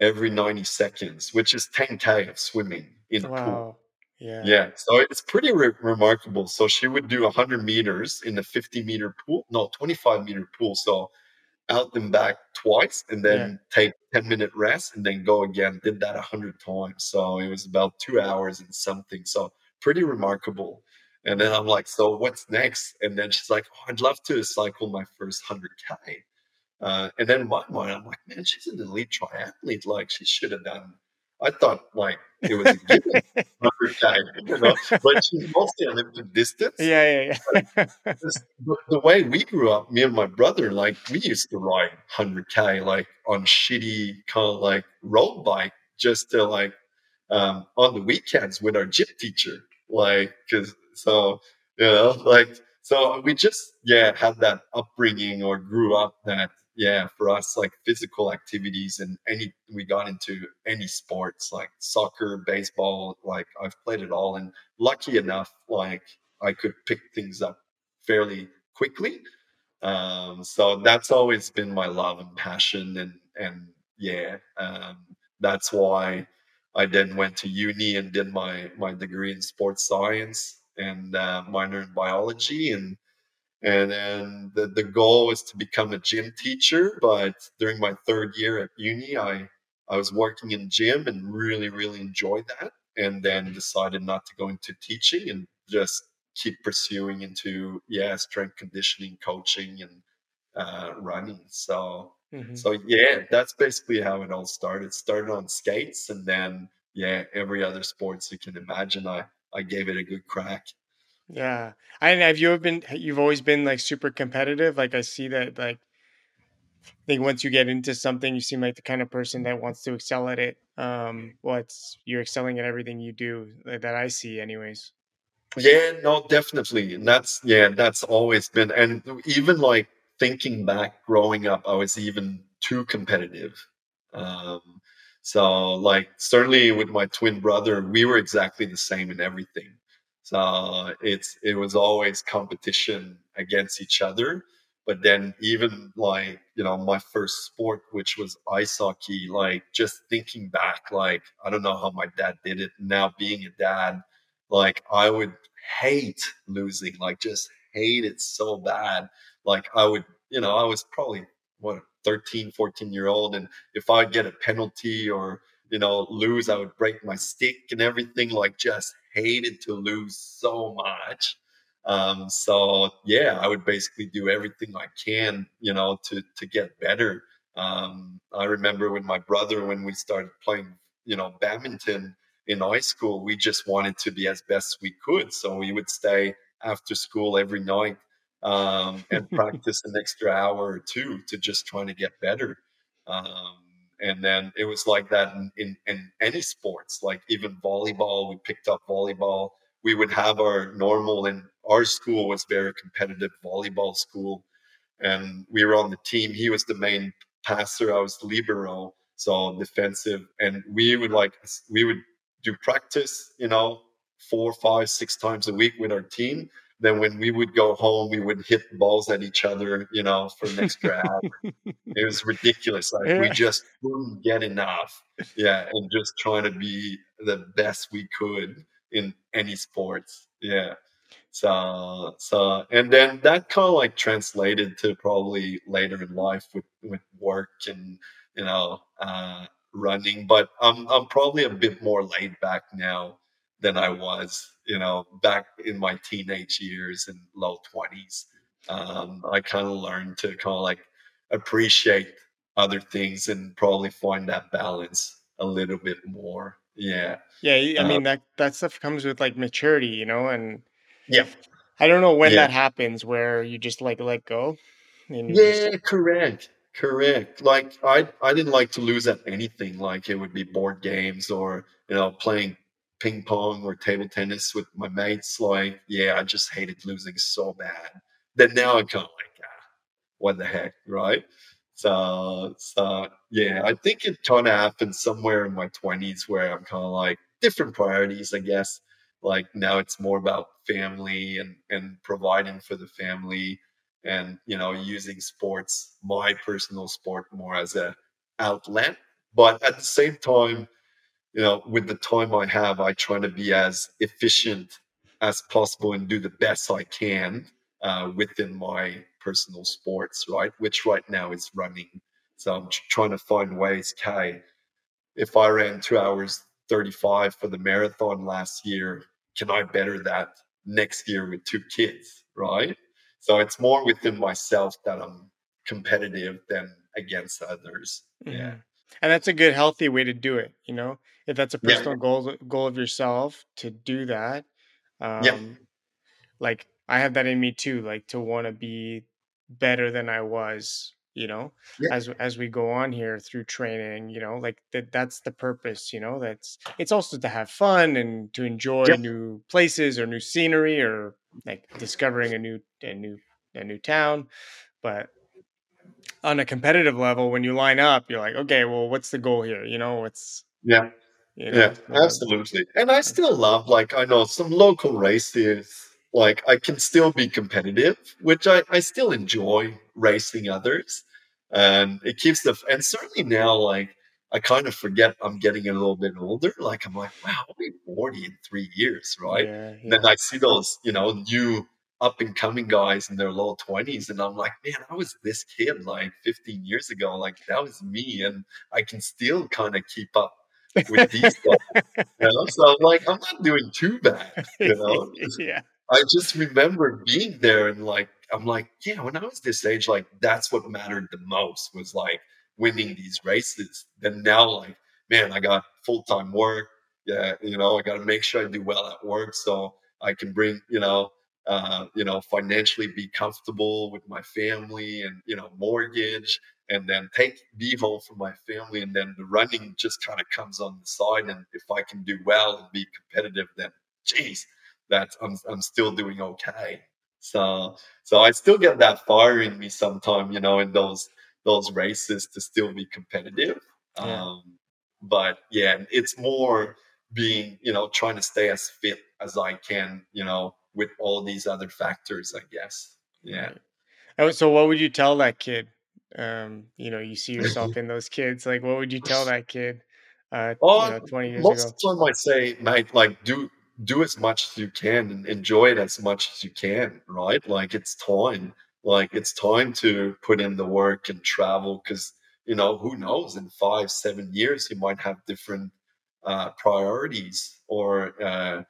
every 90 seconds, which is 10K of swimming in a pool. Yeah. Yeah. So it's pretty re- remarkable. So she would do 100 meters in a 50 meter pool, no, 25 meter pool. So out and back twice and then yeah. take 10 minute rest and then go again did that 100 times so it was about two hours and something so pretty remarkable and then i'm like so what's next and then she's like oh, i'd love to cycle my first 100k uh, and then in my mind i'm like man she's an elite triathlete like she should have done I thought like it was a given time, you know, but she's mostly Olympic distance. Yeah, yeah, yeah. the, the, way we grew up, me and my brother, like we used to ride 100k like on shitty kind of like road bike just to like um, on the weekends with our gym teacher, like because so you know like so we just yeah had that upbringing or grew up that yeah, for us, like physical activities and any, we got into any sports like soccer, baseball, like I've played it all. And lucky enough, like I could pick things up fairly quickly. Um, so that's always been my love and passion. And, and yeah, um, that's why I then went to uni and did my, my degree in sports science and uh, minor in biology. And and then the, the goal was to become a gym teacher. But during my third year at uni, I, I was working in gym and really, really enjoyed that. And then decided not to go into teaching and just keep pursuing into, yeah, strength conditioning, coaching, and uh, running. So, mm-hmm. so yeah, that's basically how it all started. Started on skates and then, yeah, every other sports you can imagine, I, I gave it a good crack. Yeah. And have you been you've always been like super competitive? Like I see that like I think once you get into something you seem like the kind of person that wants to excel at it. Um what's you're excelling at everything you do that I see anyways. Yeah, no, definitely. And that's yeah, that's always been and even like thinking back growing up, I was even too competitive. Um, so like certainly with my twin brother, we were exactly the same in everything. So it's it was always competition against each other. But then even like, you know, my first sport, which was ice hockey, like just thinking back, like I don't know how my dad did it. Now being a dad, like I would hate losing, like just hate it so bad. Like I would, you know, I was probably what 13, 14 year old. And if I get a penalty or, you know, lose, I would break my stick and everything, like just hated to lose so much. Um, so yeah, I would basically do everything I can, you know, to to get better. Um, I remember when my brother, when we started playing, you know, badminton in high school, we just wanted to be as best we could. So we would stay after school every night um, and practice an extra hour or two to just trying to get better. Um, and then it was like that in, in, in, any sports, like even volleyball. We picked up volleyball. We would have our normal, and our school was very competitive volleyball school, and we were on the team. He was the main passer. I was libero, so defensive. And we would like we would do practice, you know, four, five, six times a week with our team then when we would go home, we would hit balls at each other, you know, for an extra hour. it was ridiculous. Like yeah. we just couldn't get enough. Yeah. And just trying to be the best we could in any sports. Yeah. So, so, and then that kind of like translated to probably later in life with, with work and, you know, uh, running, but I'm, I'm probably a bit more laid back now than I was, you know, back in my teenage years and low 20s. Um, I kind of learned to kind of like appreciate other things and probably find that balance a little bit more. Yeah. Yeah. I mean, um, that, that stuff comes with like maturity, you know, and yeah. I don't know when yeah. that happens where you just like let go. yeah, just... correct. Correct. Like I I didn't like to lose at anything. Like it would be board games or you know playing ping pong or table tennis with my mates, like, yeah, I just hated losing so bad. Then now I'm kind of like, ah, what the heck, right? So, so yeah, I think it kind of happened somewhere in my 20s where I'm kind of like different priorities, I guess. Like now it's more about family and, and providing for the family and, you know, using sports, my personal sport more as a outlet. But at the same time, you know, with the time I have, I try to be as efficient as possible and do the best I can uh, within my personal sports, right? Which right now is running. So I'm trying to find ways. Okay, if I ran two hours 35 for the marathon last year, can I better that next year with two kids, right? So it's more within myself that I'm competitive than against others. Mm-hmm. Yeah. And that's a good healthy way to do it, you know? If that's a Yeah. personal goal goal of yourself to do that. Yeah. Um like I have that in me too, like to want to be better than I was, you know, Yeah. as as we go on here through training, you know, like that that's the purpose, you know, that's it's also to have fun and to enjoy Yeah. new places or new scenery or like discovering a new a new a new town. But on a competitive level, when you line up, you're like, okay, well, what's the goal here? You know, it's yeah, you know, yeah, absolutely. And I still love like I know some local races. Like I can still be competitive, which I I still enjoy racing others, and it keeps the and certainly now like I kind of forget I'm getting a little bit older. Like I'm like, wow, I'll be 40 in three years, right? Yeah, yeah. Then I see those, you know, new up and coming guys in their low 20s and i'm like man i was this kid like 15 years ago like that was me and i can still kind of keep up with these guys you know? so i'm like i'm not doing too bad you know? Yeah. I just remember being there and like i'm like yeah when i was this age like that's what mattered the most was like winning these races. Then now like man i got full-time work yeah you know i got to make sure i do well at work so i can bring you know uh, you know, financially be comfortable with my family and, you know, mortgage and then take be home for my family. And then the running just kind of comes on the side. And if I can do well and be competitive, then geez, that's, I'm, I'm still doing okay. So, so I still get that fire in me sometime, you know, in those, those races to still be competitive. Yeah. Um, but yeah, it's more being, you know, trying to stay as fit as I can, you know, with all these other factors, I guess. Yeah. Oh, so what would you tell that kid? Um, you know, you see yourself in those kids. Like, what would you tell that kid? Uh, oh, you know, twenty years most ago. Most of them might say, mate, like do do as much as you can and enjoy it as much as you can, right? Like it's time. Like it's time to put in the work and travel because you know who knows in five, seven years you might have different uh, priorities or uh,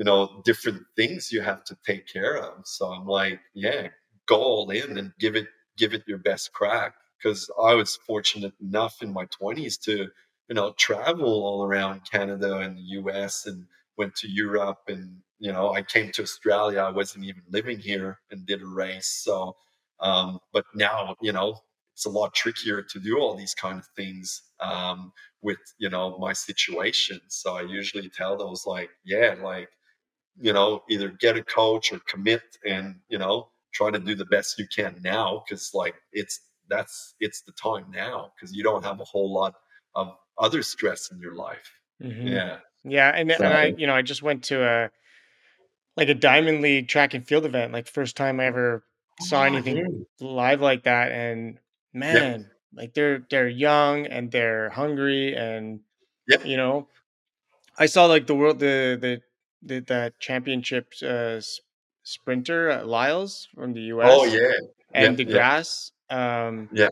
you know different things you have to take care of. So I'm like, yeah, go all in and give it give it your best crack. Because I was fortunate enough in my 20s to you know travel all around Canada and the US and went to Europe and you know I came to Australia. I wasn't even living here and did a race. So um, but now you know it's a lot trickier to do all these kind of things um, with you know my situation. So I usually tell those like yeah like you know either get a coach or commit and you know try to do the best you can now because like it's that's it's the time now because you don't have a whole lot of other stress in your life. Mm-hmm. yeah. Yeah and, so, and i you know i just went to a like a diamond league track and field event like first time i ever saw oh, anything live like that and man like they're they're young and they're hungry and you know i saw like the world the the the, the championship uh, sprinter uh, Lyles from the U.S. Oh yeah, and yeah, DeGrasse. Yeah. Um, yeah.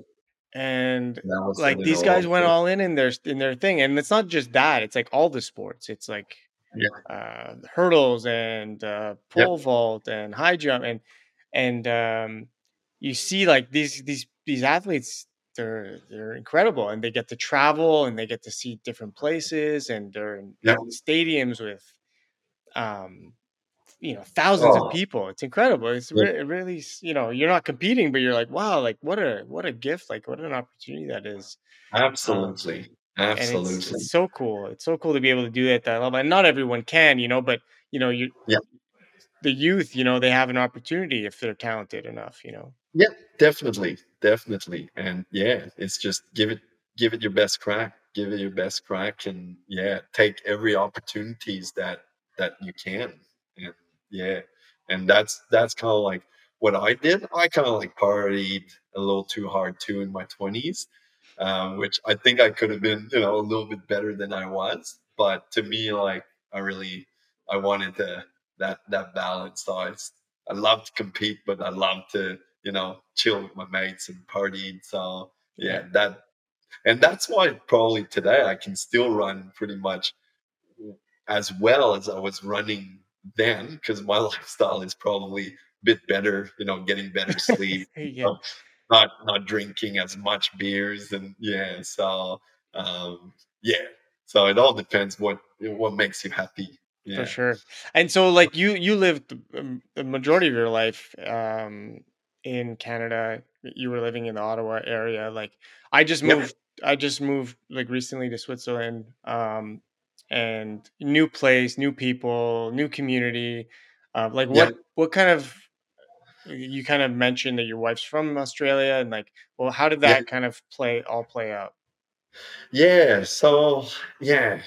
And like these guys went all in in their in their thing, and it's not just that; it's like all the sports. It's like yeah. uh, hurdles and uh, pole yep. vault and high jump, and and um, you see like these these these athletes they're they're incredible and they get to travel and they get to see different places and they're in yep. stadiums with um you know thousands oh. of people. It's incredible. It's re- really you know you're not competing but you're like wow like what a what a gift like what an opportunity that is. Absolutely um, absolutely. it's, it's, so cool. It's so cool to be able to do that at that level and not everyone can you know but you know you yeah. the youth you know they have an opportunity if they're talented enough you know? Yeah definitely definitely and yeah it's just give it give it your best crack give it your best crack and yeah take every opportunities that that you can and yeah and that's that's kind of like what i did. I kind of like partied a little too hard too in my 20s um, which i think i could have been you know a little bit better than i was but to me like i really i wanted to that that balance. So i i love to compete but i love to you know chill with my mates and party so yeah. that and that's why probably today i can still run pretty much as well as i was running then because my lifestyle is probably a bit better, you know, getting better sleep, yeah. not not drinking as much beers and yeah. So um, yeah. So it all depends what what makes you happy. Yeah. For sure. And so like you you lived the majority of your life um, in Canada. You were living in the Ottawa area. Like I just moved I just moved like recently to Switzerland. Um, and new place, new people, new community. Uh, like what yeah. what kind of you kind of mentioned that your wife's from Australia and like well how did that yeah. kind of play all play out? Yeah, so yeah.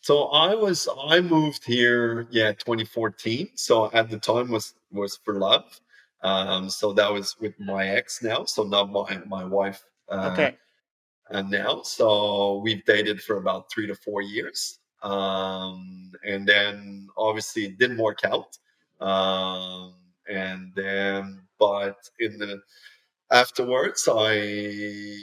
So I was I moved here yeah 2014. So at the time was was for love. Um so that was with my ex now, so not my my wife uh, okay. and now. So we've dated for about 3 to 4 years. Um, and then obviously it didn't work out. Um, and then, but in the afterwards, I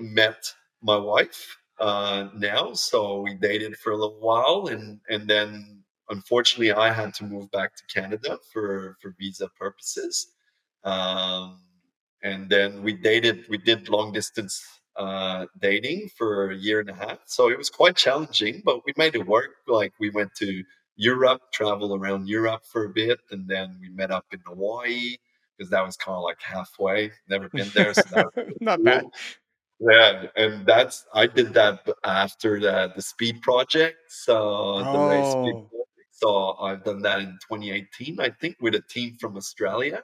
met my wife uh, now. So we dated for a little while, and and then unfortunately, I had to move back to Canada for for visa purposes. Um, and then we dated. We did long distance uh, dating for a year and a half. So it was quite challenging, but we made it work. Like we went to Europe, travel around Europe for a bit, and then we met up in Hawaii because that was kind of like halfway. Never been there, so not cool. bad. Yeah, and that's I did that after the the speed project. So oh. the race speed project. So I've done that in 2018, I think, with a team from Australia.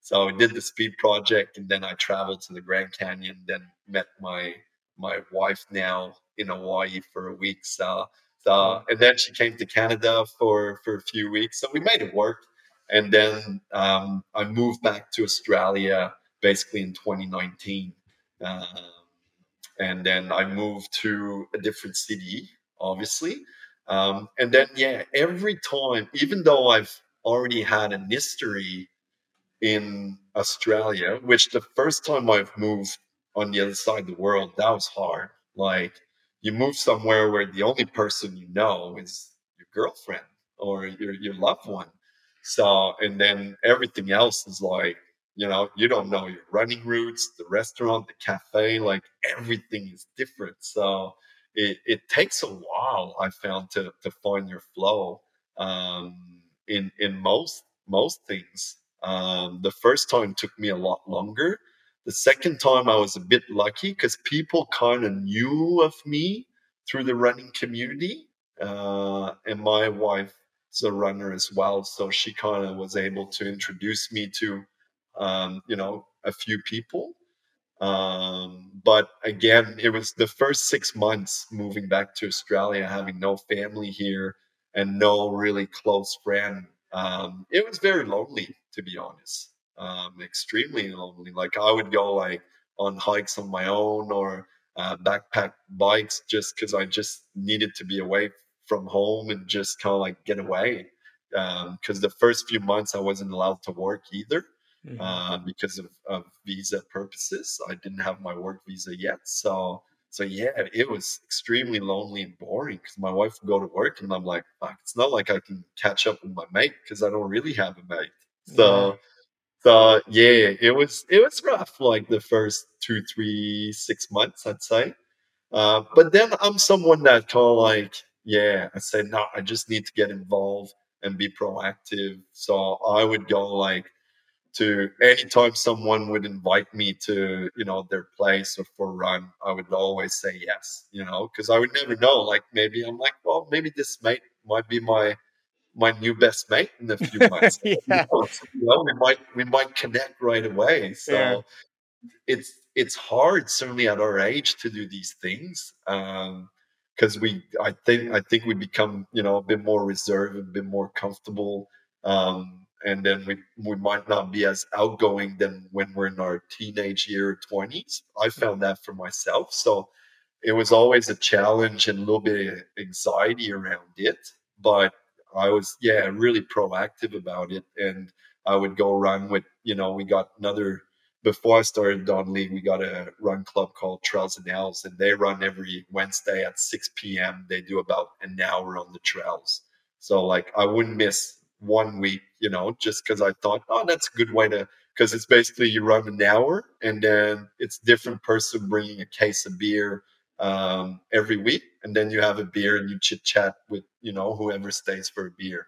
So I did the speed project, and then I traveled to the Grand Canyon. Then met my my wife now in Hawaii for a week. So, so and then she came to Canada for for a few weeks. So we made it work. And then um, I moved back to Australia basically in 2019. Um, and then I moved to a different city, obviously. Um, and then, yeah, every time, even though I've already had an history in Australia, which the first time I've moved on the other side of the world, that was hard. Like, you move somewhere where the only person you know is your girlfriend or your, your loved one. So, and then everything else is like, you know, you don't know your running routes, the restaurant, the cafe, like everything is different. So it, it takes a while, I found, to, to find your flow um, in, in most, most things. Um, the first time took me a lot longer. The second time I was a bit lucky because people kind of knew of me through the running community. Uh, and my wife is a runner as well. So she kind of was able to introduce me to um, you know, a few people. Um, but again, it was the first six months moving back to Australia, having no family here and no really close friend. Um, it was very lonely, to be honest. Um, extremely lonely. Like I would go like on hikes on my own or uh, backpack bikes just because I just needed to be away from home and just kind of like get away. Because um, the first few months I wasn't allowed to work either mm-hmm. uh, because of, of, visa purposes. I didn't have my work visa yet, so so yeah, it was extremely lonely and boring because my wife would go to work and I'm like, fuck, it's not like I can catch up with my mate because I don't really have a mate. So. Yeah. So yeah, it was it was rough like the first two, three, six months, I'd say. Uh, but then I'm someone that kind of like, yeah, I said, no, I just need to get involved and be proactive. So I would go like to anytime someone would invite me to you know their place or for a run i would always say yes you know because i would never know like maybe i'm like well maybe this mate might be my my new best mate in a few months yeah. you, know, you know, we might we might connect right away so yeah. it's it's hard certainly at our age to do these things um because we i think i think we become you know a bit more reserved a bit more comfortable um and then we, we might not be as outgoing than when we're in our teenage year 20s i found that for myself so it was always a challenge and a little bit of anxiety around it but i was yeah really proactive about it. And i would go run with you know we got another before i started don league we got a run club called trails and owls and they run every wednesday at 6 p.m they do about an hour on the trails. So like i wouldn't miss one week, you know, just because I thought, oh, that's a good way to, because it's basically you run an hour and then it's different person bringing a case of beer um, every week, and then you have a beer and you chit chat with you know whoever stays for a beer.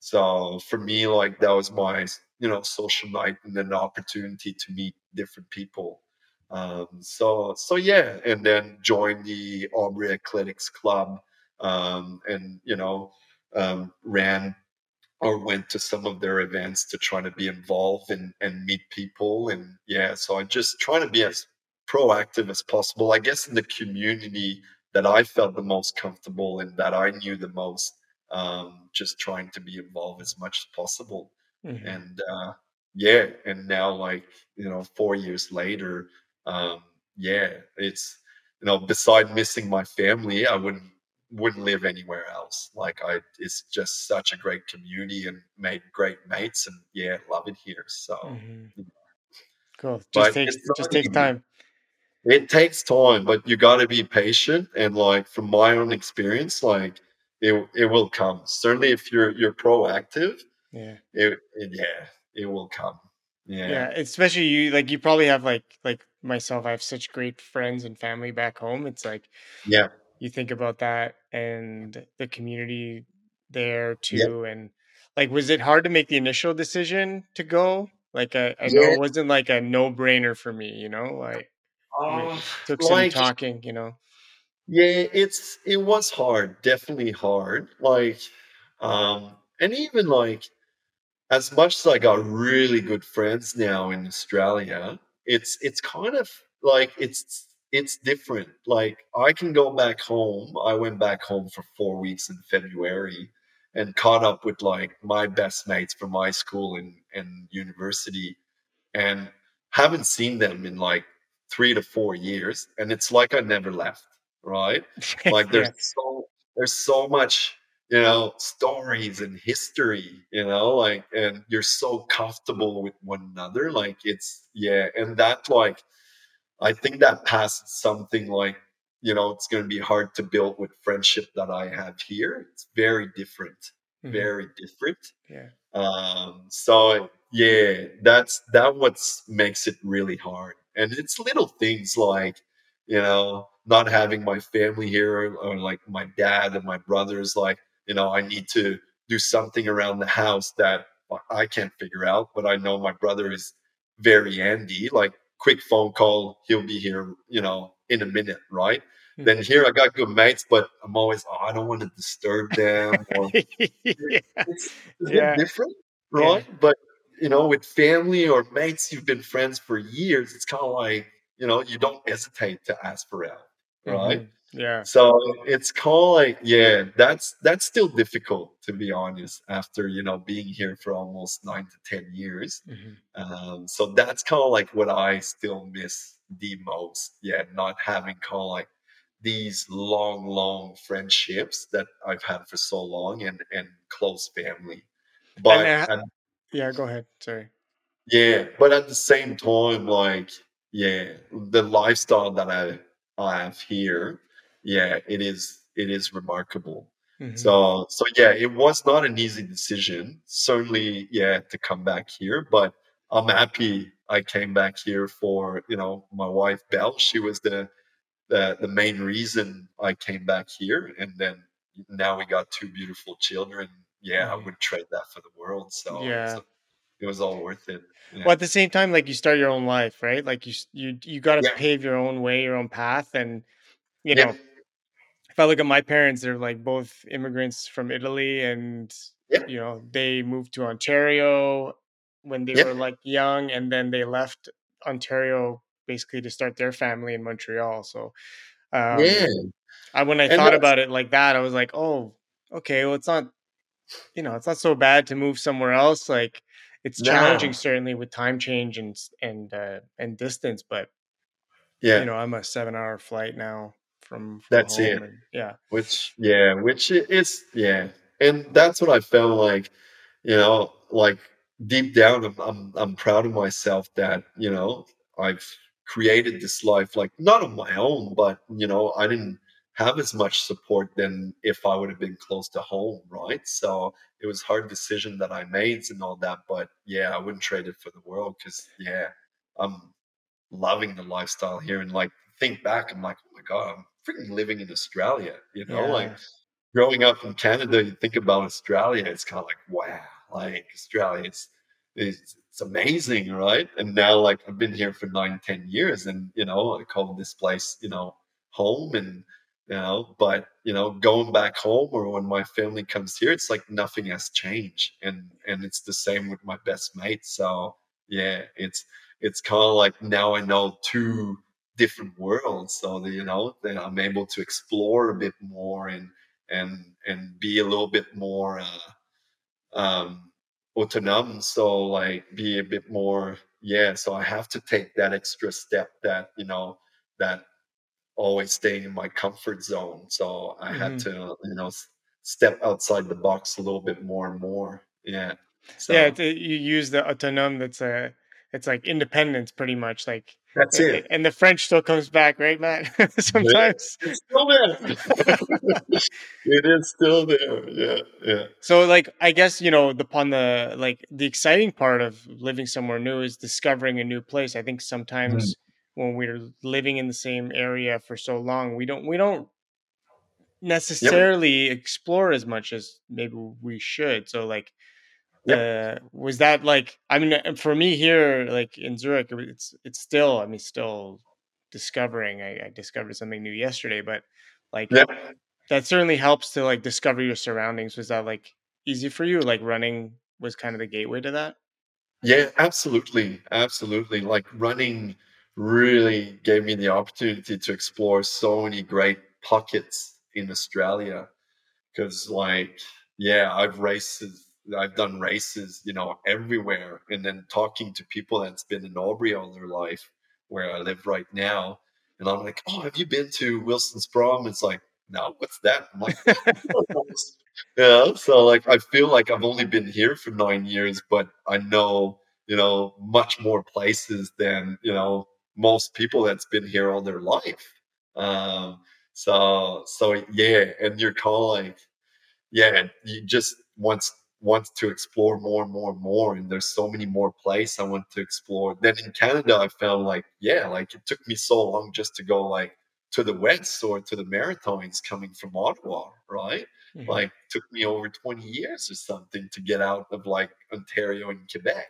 So for me, like that was my you know social night and the opportunity to meet different people. Um, so so yeah, and then join the Albury Athletics Club um, and you know um, ran or went to some of their events to try to be involved and, and meet people. And yeah, so I'm just trying to be as proactive as possible, I guess, in the community that I felt the most comfortable and that I knew the most, um, just trying to be involved as much as possible. Mm-hmm. And uh, yeah, and now, like, you know, four years later, um, yeah, it's, you know, beside missing my family, I wouldn't wouldn't live anywhere else. Like I, it's just such a great community and made great mates, and yeah, love it here. So, mm-hmm. cool. Just takes just takes time. It takes time, but you got to be patient. And like from my own experience, like it it will come. Certainly, if you're you're proactive, yeah, it, it yeah, it will come. Yeah. yeah, especially you. Like you probably have like like myself. I have such great friends and family back home. It's like yeah, you think about that and the community there too yep. and like was it hard to make the initial decision to go like i, I know it wasn't like a no-brainer for me you know like uh, took some like, talking you know yeah it's it was hard definitely hard like um and even like as much as i got really good friends now in australia it's it's kind of like it's it's different. Like I can go back home. I went back home for four weeks in February and caught up with like my best mates from my school and, and university and haven't seen them in like three to four years. And it's like I never left, right? Like there's yeah. so there's so much, you know, stories and history, you know, like and you're so comfortable with one another. Like it's yeah, and that like I think that past something like, you know, it's going to be hard to build with friendship that I have here. It's very different, mm-hmm. very different. Yeah. Um, so yeah, that's that what makes it really hard. And it's little things like, you know, not having my family here or like my dad and my brothers, like, you know, I need to do something around the house that I can't figure out, but I know my brother is very handy. Like quick phone call, he'll be here, you know, in a minute, right? Mm-hmm. Then here I got good mates, but I'm always, oh, I don't want to disturb them. Or, yeah. It's, it's yeah. different, right? Yeah. But you know, with family or mates you've been friends for years, it's kind of like, you know, you don't hesitate to ask for help, right? Mm-hmm. Yeah. So it's called like, yeah, that's that's still difficult to be honest. After you know being here for almost nine to ten years, mm-hmm. um, so that's kind of like what I still miss the most. Yeah, not having kind of like these long, long friendships that I've had for so long, and and close family. But and, and, yeah, go ahead. Sorry. Yeah, but at the same time, like yeah, the lifestyle that I I have here yeah, it is it is remarkable. Mm-hmm. So so yeah, it was not an easy decision. Certainly, yeah, to come back here, but I'm happy I came back here for you know my wife Belle. She was the the, the main reason I came back here, and then now we got two beautiful children. Yeah, mm-hmm. I would trade that for the world. So yeah. So it was all worth it. Yeah. Well, at the same time, like you start your own life, right? Like you you you got to yeah. pave your own way, your own path, and you know, if I look at my parents, they're like both immigrants from Italy, and you know they moved to Ontario when they were like young, and then they left Ontario basically to start their family in Montreal. So, um, yeah, I, when I and thought about it like that, I was like, oh, okay, well, it's not, you know, it's not so bad to move somewhere else. Like, it's no. challenging certainly with time change and and uh, and distance, but yeah, you know, I'm a seven hour flight now from, from that's it and, yeah which yeah which is yeah and that's what i felt like you know like deep down I'm, I'm i'm proud of myself that you know i've created this life like not on my own but you know i didn't have as much support than if i would have been close to home right so it was hard decision that i made and all that but yeah i wouldn't trade it for the world because yeah i'm loving the lifestyle here and like think back i'm like oh my god i'm freaking living in Australia. You know, yeah. like growing up in Canada, you think about Australia, it's kind of like wow, like Australia, it's, it's it's amazing, right? And now, like I've been here for nine, ten years, and you know, I call this place, you know, home, and know, but you know, going back home or when my family comes here, it's like nothing has changed, and and it's the same with my best mate. So yeah, it's it's kind of like now I know two different worlds so that you know that i'm able to explore a bit more and and and be a little bit more uh, um autonomous so like be a bit more yeah so i have to take that extra step that you know that always staying in my comfort zone so i mm-hmm. had to you know step outside the box a little bit more and more yeah so. yeah you use the autonom that's a it's like independence pretty much like that's it. And the French still comes back, right, Mat? Sometimes it's still there. it is still there. Yeah, yeah. So, like, I guess you know, upon the like the exciting part of living somewhere new is discovering a new place. I think sometimes mm-hmm. When we're living in the same area for so long, we don't we don't necessarily yep. explore as much as maybe we should. So, like, yeah. Uh, was that like? I mean, uh, for me here, like in Zurich, it's it's still. I mean, still discovering. I, I discovered something new yesterday, but like yeah. that certainly helps to like discover your surroundings. Was that like easy for you? Like running was kind of the gateway to that. Yeah, absolutely, absolutely. Like running, really gave me the opportunity to explore so many great pockets in Australia. Because, like, yeah, I've races, I've done races, you know, everywhere. And then talking to people that's been in Albury all their life, where I live right now. And I'm like, oh, have you been to Wilson's Prom? It's like, no, what's that? I'm like, yeah. So like, I feel like I've only been here for nine years, but I know, you know, much more places than, you know, most people that's been here all their life. Um, so, so yeah. And you're kind of like, yeah, you just want want to explore more and more and more and there's so many more places i want to explore then in canada i found like yeah like it took me so long just to go like to the west or to the Maritimes coming from Ottawa, right? Mm-hmm. Like took me over 20 years or something to get out of like Ontario and Quebec.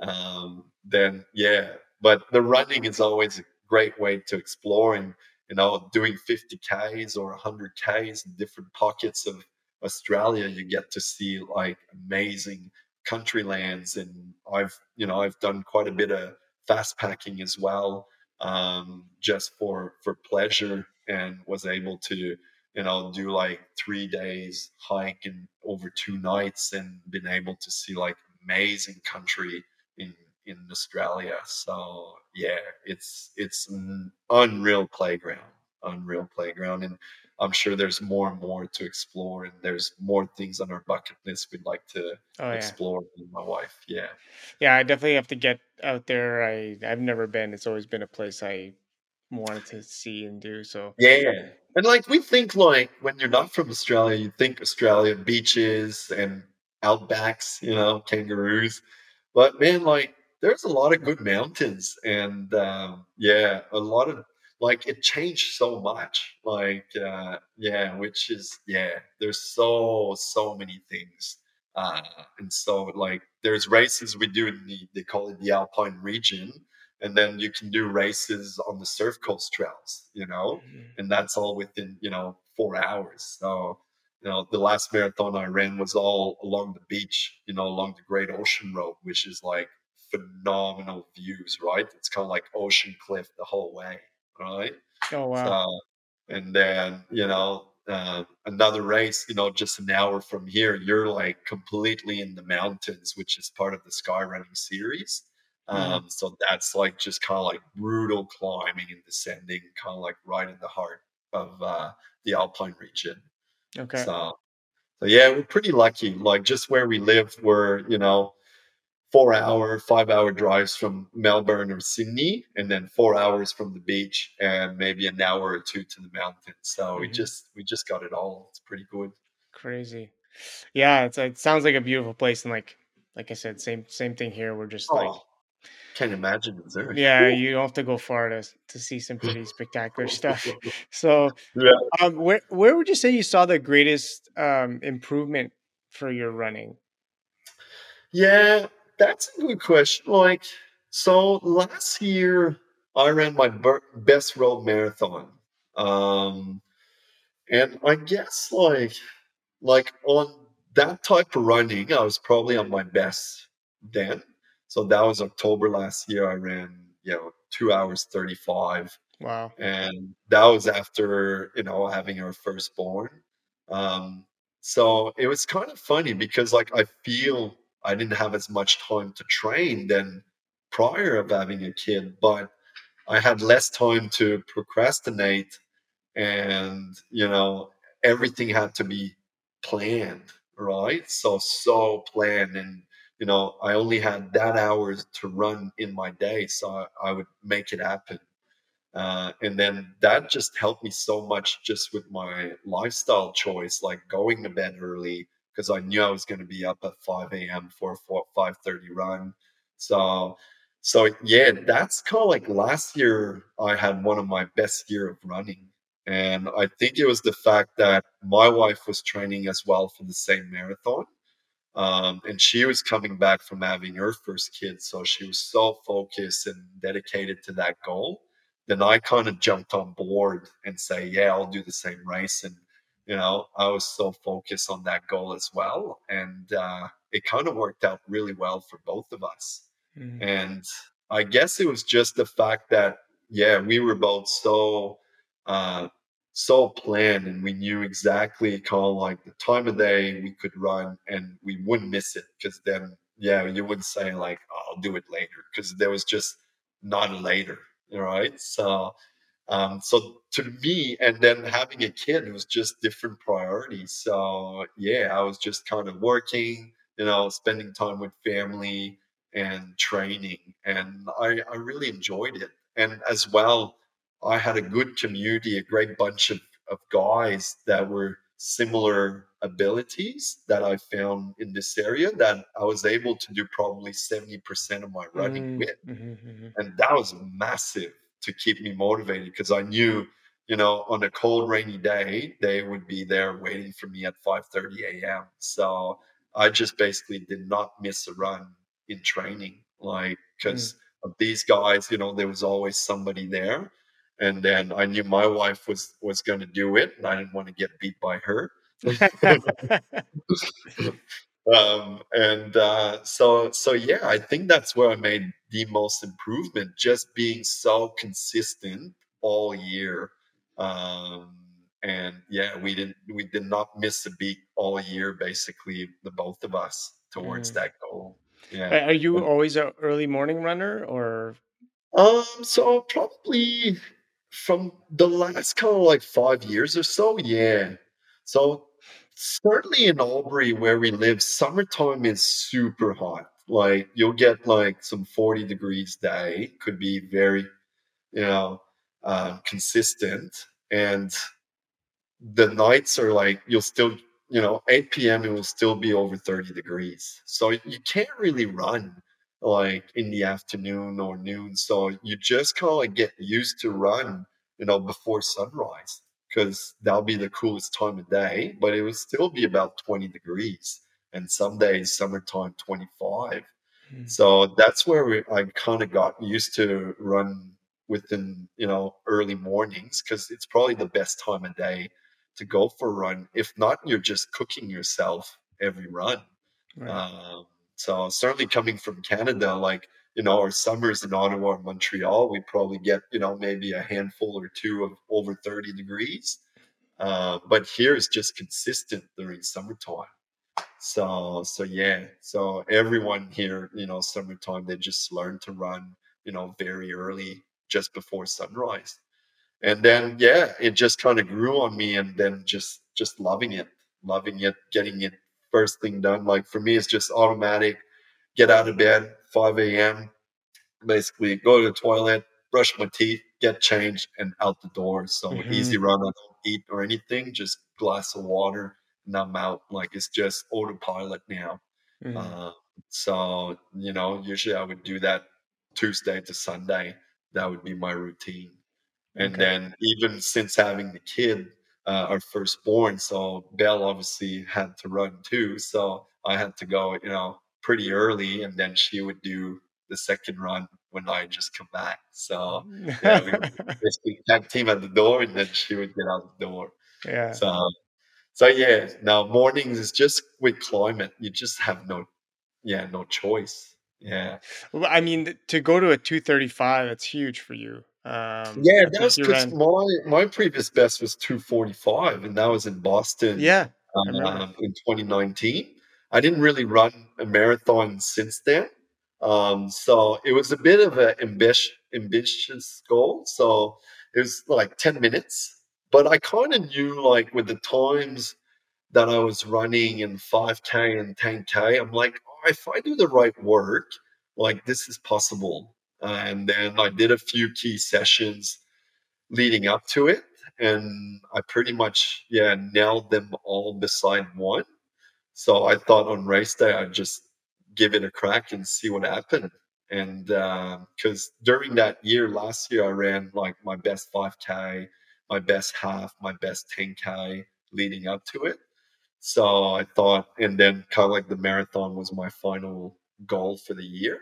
Um, then yeah, but the running is always a great way to explore and you know doing 50 Ks or 100 Ks in different pockets of Australia, you get to see like amazing country lands and I've you know I've done quite a bit of fast packing as well um, just for for pleasure and was able to you know do like three days hike and over two nights and been able to see like amazing country in in Australia. So yeah, it's it's an unreal playground, unreal playground, and I'm sure there's more and more to explore, and there's more things on our bucket list we'd like to oh, explore yeah. with my wife. Yeah, yeah, I definitely have to get out there. I I've never been. It's always been a place I wanted to see and do. So yeah, and like we think like when you're not from Australia, you think Australia beaches and outbacks, you know, kangaroos, but man, like there's a lot of good mountains and um, yeah, a lot of like it changed so much like uh yeah which is yeah there's so so many things uh and so like there's races we do in the they call it the alpine region and then you can do races on the surf coast trails you know mm-hmm. and that's all within you know four hours so you know the last marathon i ran was all along the beach you know along the great ocean road which is like phenomenal views right it's kind of like ocean cliff the whole way right? Oh wow! So, and then you know uh, another race, you know, just an hour from here, you're like completely in the mountains, which is part of the sky running series. Mm-hmm. Um, so that's like just kind of like brutal climbing and descending, kind of like right in the heart of uh, the Alpine region. Okay. So, so yeah, we're pretty lucky. Like just where we live, we're you know four hour, five hour drives from Melbourne or Sydney, and then four hours from the beach, and maybe an hour or two to the mountains. So mm-hmm. we just we just got it all. It's pretty good. Crazy, yeah. It's it sounds like a beautiful place, and like like I said, same same thing here. We're just oh, like can't imagine Missouri. Yeah, you don't have to go far to to see some pretty spectacular stuff. So, yeah. um, where where would you say you saw the greatest um, improvement for your running? Yeah, that's a good question. Like, so last year I ran my best road marathon, um, and I guess like like on that type of running, I was probably on my best then. So that was October last year. I ran, you know, two hours thirty five. Wow! And that was after you know having our firstborn. Um, so it was kind of funny because like I feel I didn't have as much time to train than prior of having a kid, but I had less time to procrastinate and you know everything had to be planned right? So so planned and you know i only had that hours to run in my day so i, I would make it happen. Uh, and then that just helped me so much just with my lifestyle choice like going to bed early because I knew I was going to be up at 5 a.m. for a 5:30 run. So, so yeah, that's kind of like last year. I had one of my best year of running, and I think it was the fact that my wife was training as well for the same marathon, um, and she was coming back from having her first kid, so she was so focused and dedicated to that goal. Then I kind of jumped on board and say, yeah, I'll do the same race and you know, I was so focused on that goal as well. And uh, it kind of worked out really well for both of us. Mm-hmm. And I guess it was just the fact that yeah, we were both so uh, so planned and we knew exactly kind of like the time of day we could run and we wouldn't miss it because then yeah you wouldn't say like oh, i'll do it later because there was just not later right so um, so to me and then having a kid was just different priorities so yeah i was just kind of working you know spending time with family and training and i i really enjoyed it and as well I had a good community, a great bunch of, of guys that were similar abilities that I found in this area that I was able to do probably 70% of my running mm-hmm. with. Mm-hmm, mm-hmm. And that was massive to keep me motivated because I knew, you know, on a cold, rainy day, they would be there waiting for me at 5.30 a.m. So I just basically did not miss a run in training, like, because mm. of these guys, you know, there was always somebody there and then I knew my wife was was going to do it, and I didn't want to get beat by her. um, and uh, so so yeah, I think that's where I made the most improvement, just being so consistent all year. Um, and yeah, we didn't we did not miss a beat all year, basically, the both of us towards mm. that goal. Yeah. Are you always an early morning runner or? Um, so probably from the last kind of like five years or so, yeah. So certainly in Albury where we live, summertime is super hot. Like you'll get like some 40 degrees day, could be very, you know, uh, consistent. And the nights are like you'll still, you know, 8 p.m. it will still be over 30 degrees. So you can't really run like in the afternoon or noon. So you just kind of like get used to run, you know, before sunrise because that'll be the coolest time of day, but it will still be about 20 degrees. And some days, summertime, 25. Mm. So that's where we, I kind of got used to run within, you know, early mornings because it's probably the best time of day to go for a run. If not, you're just cooking yourself every run. Right. Um, so certainly coming from Canada, like you know, our summers in Ottawa or Montreal, we probably get you know maybe a handful or two of over thirty degrees. Uh, but here is just consistent during summertime. So so yeah, so everyone here, you know, summertime they just learn to run, you know, very early, just before sunrise, and then yeah, it just kind of grew on me, and then just just loving it, loving it, getting it first thing done. Like for me, it's just automatic. Get out of bed, 5 a.m. Basically, go to the toilet, brush my teeth, get changed, and out the door. So mm-hmm. easy run. I don't eat or anything. Just glass of water, and I'm out. Like it's just autopilot now. Mm-hmm. Uh, so you know, usually I would do that Tuesday to Sunday. That would be my routine. And okay. then even since having the kid, uh, our firstborn. So Belle obviously had to run too. So I had to go, you know, pretty early, and then she would do the second run when I just come back. So yeah, we basically tag team at the door, and then she would get out the door. Yeah. So, so yeah. Now mornings is just with climate, you just have no, yeah, no choice. Yeah. Well, I mean, to go to a two thirty five, that's huge for you. Um, yeah, that was because my my previous best was 245, and that was in Boston. Yeah, um, in 2019. I didn't really run a marathon since then, um, so it was a bit of an ambitious, ambitious goal. So it was like 10 minutes, but I kind of knew like with the times that I was running in 5K and 10K, I'm like, oh, if I do the right work, like this is possible and then I did a few key sessions leading up to it. And I pretty much, yeah, nailed them all beside one. So I thought on race day, I'd just give it a crack and see what happened. And because uh, during that year, last year, I ran like my best 5K, my best half, my best 10K leading up to it. So I thought, and then kind of like the marathon was my final goal for the year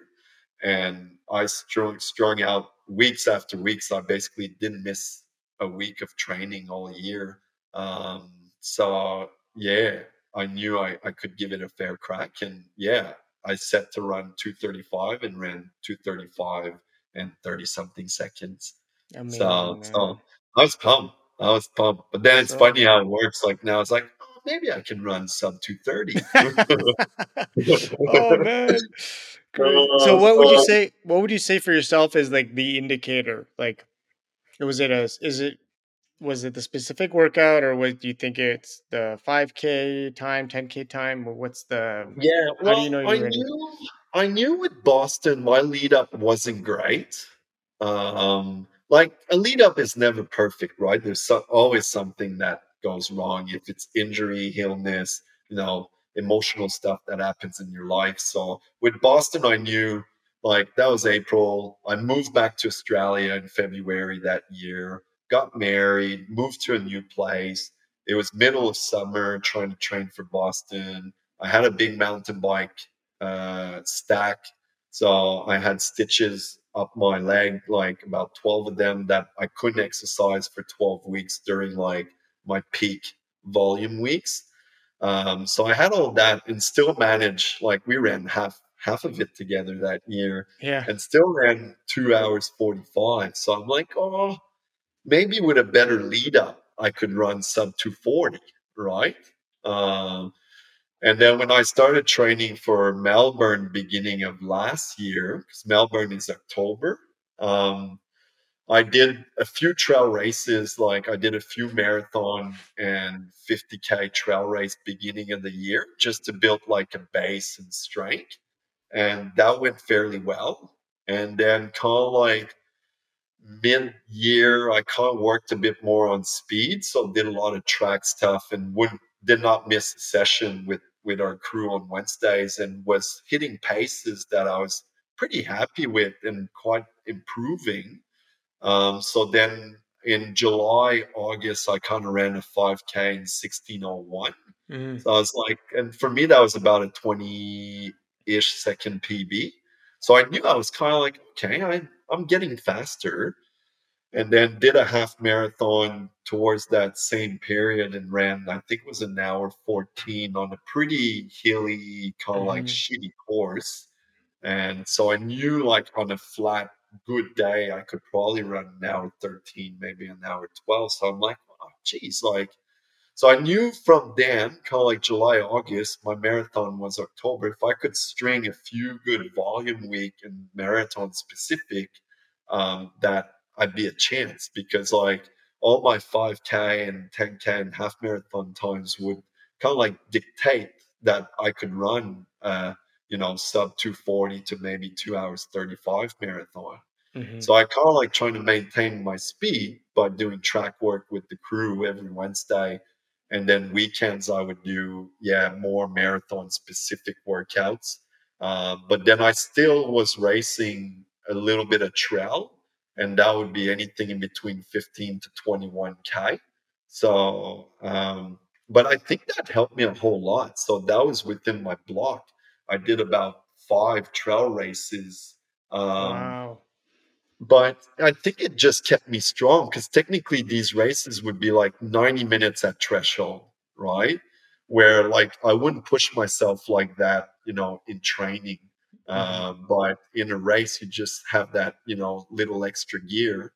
and I strung strung out weeks after weeks. I basically didn't miss a week of training all year. Um, so yeah, I knew I, I could give it a fair crack, and yeah, I set to run 235 and ran 235 and 30 something seconds. Amazing, so, so I was pumped. I was pumped. But then it's so, funny how it works. Like now it's like, oh, maybe I can run sub 230. oh man. Great. So what would you say what would you say for yourself as like the indicator? Like was it a is it was it the specific workout or what do you think it's the 5k time 10k time? Or what's the yeah well, do you know I knew, I knew with boston my lead up wasn't great. Um like a lead up is never perfect right? There's so, always something that goes wrong. If it's injury illness you know emotional stuff that happens in your life. So with boston i knew like that was april. I moved back to australia in february that year got married, moved to a new place. It was middle of summer, trying to train for Boston. I had a big mountain bike uh, stack, so I had stitches up my leg, like about 12 of them that I couldn't exercise for 12 weeks during like my peak volume weeks. Um, so I had all that and still managed, like we ran half half of it together that year. Yeah. And still ran two hours 45. So I'm like, oh, maybe with a better lead up, I could run sub 240, right? Um, and then when I started training for Melbourne beginning of last year, because Melbourne is October, um, I did a few trail races, like I did a few marathon and 50k trail race beginning of the year, just to build like a base and strength. And that went fairly well. And then kind of like mid year, I kind of worked a bit more on speed, so did a lot of track stuff and would did not miss a session with with our crew on Wednesdays and was hitting paces that I was pretty happy with and quite improving. Um, so then in July, August, I kind of ran a 5K in 1601. Mm-hmm. So I was like, and for me, that was about a 20 ish second PB. So I knew I was kind of like, okay, I, I'm getting faster. And then did a half marathon towards that same period and ran, I think it was an hour 14 on a pretty hilly, kind of mm like mm-hmm. shitty course. And so I knew like on a flat, good day, I could probably run an hour 13, maybe an hour 12. So I'm like, oh, geez, like so I knew from then, kind of like July, August, my marathon was October. If I could string a few good volume week and marathon specific, um, that I'd be a chance because like all my 5K and 10K and half marathon times would kind of like dictate that I could run, uh, you know, sub 240 to maybe two hours 35 marathon. Mm-hmm. So I kind of like trying to maintain my speed by doing track work with the crew every Wednesday and then weekends I would do yeah more marathon specific workouts. Uh, but then I still was racing a little bit of trail, and that would be anything in between 15 to 21 k. So, um, but I think that helped me a whole lot. So that was within my block. I did about five trail races. Um, wow but I think it just kept me strong because technically these races would be like 90 minutes at threshold, right? Where like I wouldn't push myself like that, you know, in training. Mm-hmm. Uh, but in a race, you just have that, you know, little extra gear.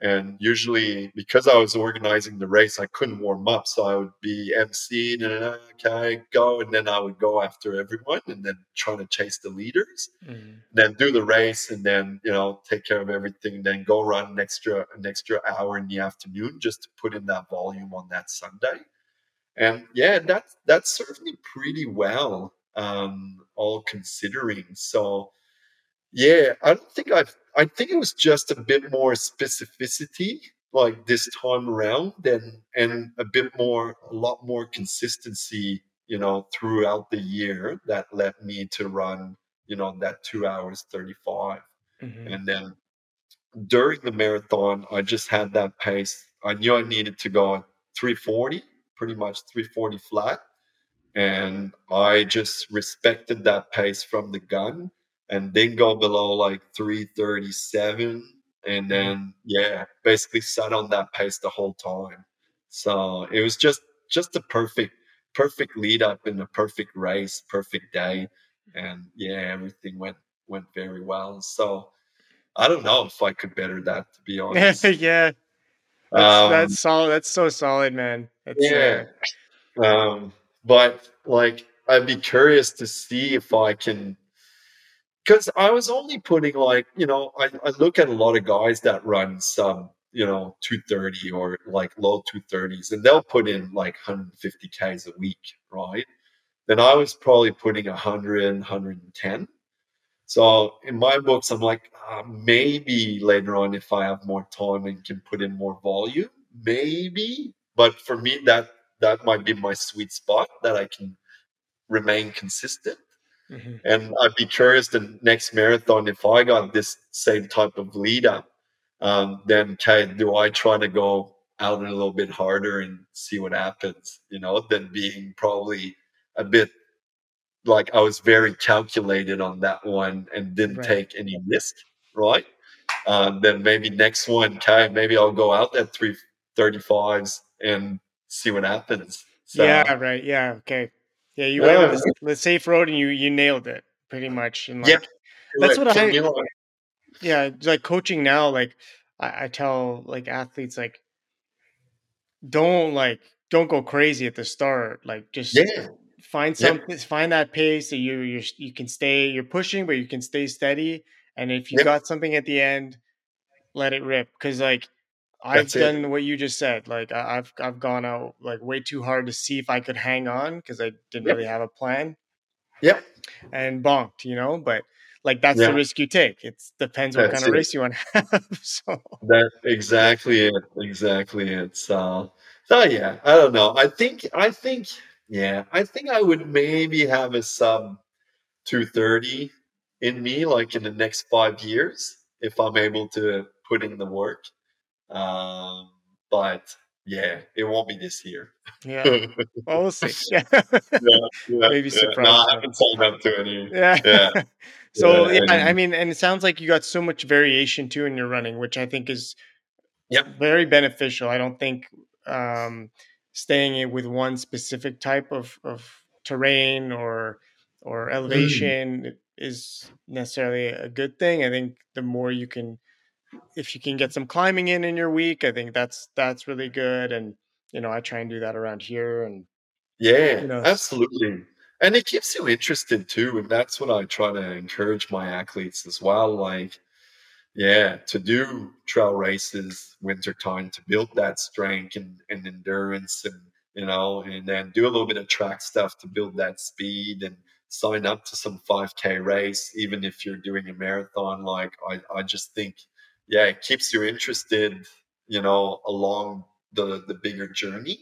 And usually, because I was organizing the race, I couldn't warm up. So I would be then okay, go. And then I would go after everyone and then trying to chase the leaders. Mm-hmm. Then do the race and then, you know, take care of everything. Then go run an extra, an extra hour in the afternoon just to put in that volume on that Sunday. And yeah, that, that served me pretty well, um, all considering. So, yeah, I don't think I've. I think it was just a bit more specificity, like this time around, than and a bit more, a lot more consistency, you know, throughout the year that led me to run, you know, that two hours 35. Mm-hmm. And then during the marathon, I just had that pace. I knew I needed to go at 340, pretty much 340 flat. And I just respected that pace from the gun and didn't go below like 337 and mm-hmm. then yeah basically sat on that pace the whole time so it was just just a perfect perfect lead up in a perfect race perfect day and yeah, everything went went very well. So I don't know if I could better that to be honest. yeah, that's um, that's solid. That's so solid, man. That's, yeah, uh... um, but like I'd be curious to see if I can because I was only putting like, you know, I, I look at a lot of guys that run some, you know, 230 or like low 230s and they'll put in like 150 Ks a week, right? Then I was probably putting 100, 110. So in my books, I'm like, uh, maybe later on, if I have more time and can put in more volume, maybe. But for me, that that might be my sweet spot that I can remain consistent. Mm-hmm. And I'd be curious the next marathon if I got this same type of leader, um, then okay, do I try to go out a little bit harder and see what happens? You know, than being probably a bit like I was very calculated on that one and didn't right. take any risk, right? Um, then maybe next one, okay, maybe I'll go out at three thirty fives and see what happens. So, yeah, right. Yeah, okay. Yeah, you went with the, the, safe road and you you nailed it pretty much. And like, yeah, that's what I. Yeah, like coaching now, like I, I tell like athletes, like don't like don't go crazy at the start. Like just yeah. find something, find that pace that you you you can stay. You're pushing, but you can stay steady. And if you got something at the end, let it rip. Because like I've done what you just said. Like I, have I've gone out like way too hard to see if I could hang on because I didn't yep. really have a plan. Yep. And bonked, you know, but like that's yeah. the risk you take. It depends what that's kind of race you want to have. so that exactly it. Exactly it. So so yeah, I don't know. I think I think yeah, I think I would maybe have a sub 230 in me like in the next five years if I'm able to put in the work. Um, but yeah, it won't be this year. Yeah, well, we'll see. Yeah, yeah, yeah maybe yeah. surprise. No, I haven't signed up to any. Yeah. yeah. so yeah, I mean, and it sounds like you got so much variation too in your running, which I think is yeah very beneficial. I don't think um, staying with one specific type of of terrain or or mm. elevation mm. is necessarily a good thing. I think the more you can if you can get some climbing in in your week, I think that's that's really good. And you know, I try and do that around here. And yeah, you know, absolutely. And it keeps you interested too, and that's what I try to encourage my athletes as well. Like, yeah, to do trail races wintertime to build that strength and, and endurance, and you know, and then do a little bit of track stuff to build that speed and sign up to some 5k race even if you're doing a marathon like i, I just think yeah, it keeps you interested, you know, along the the bigger journey.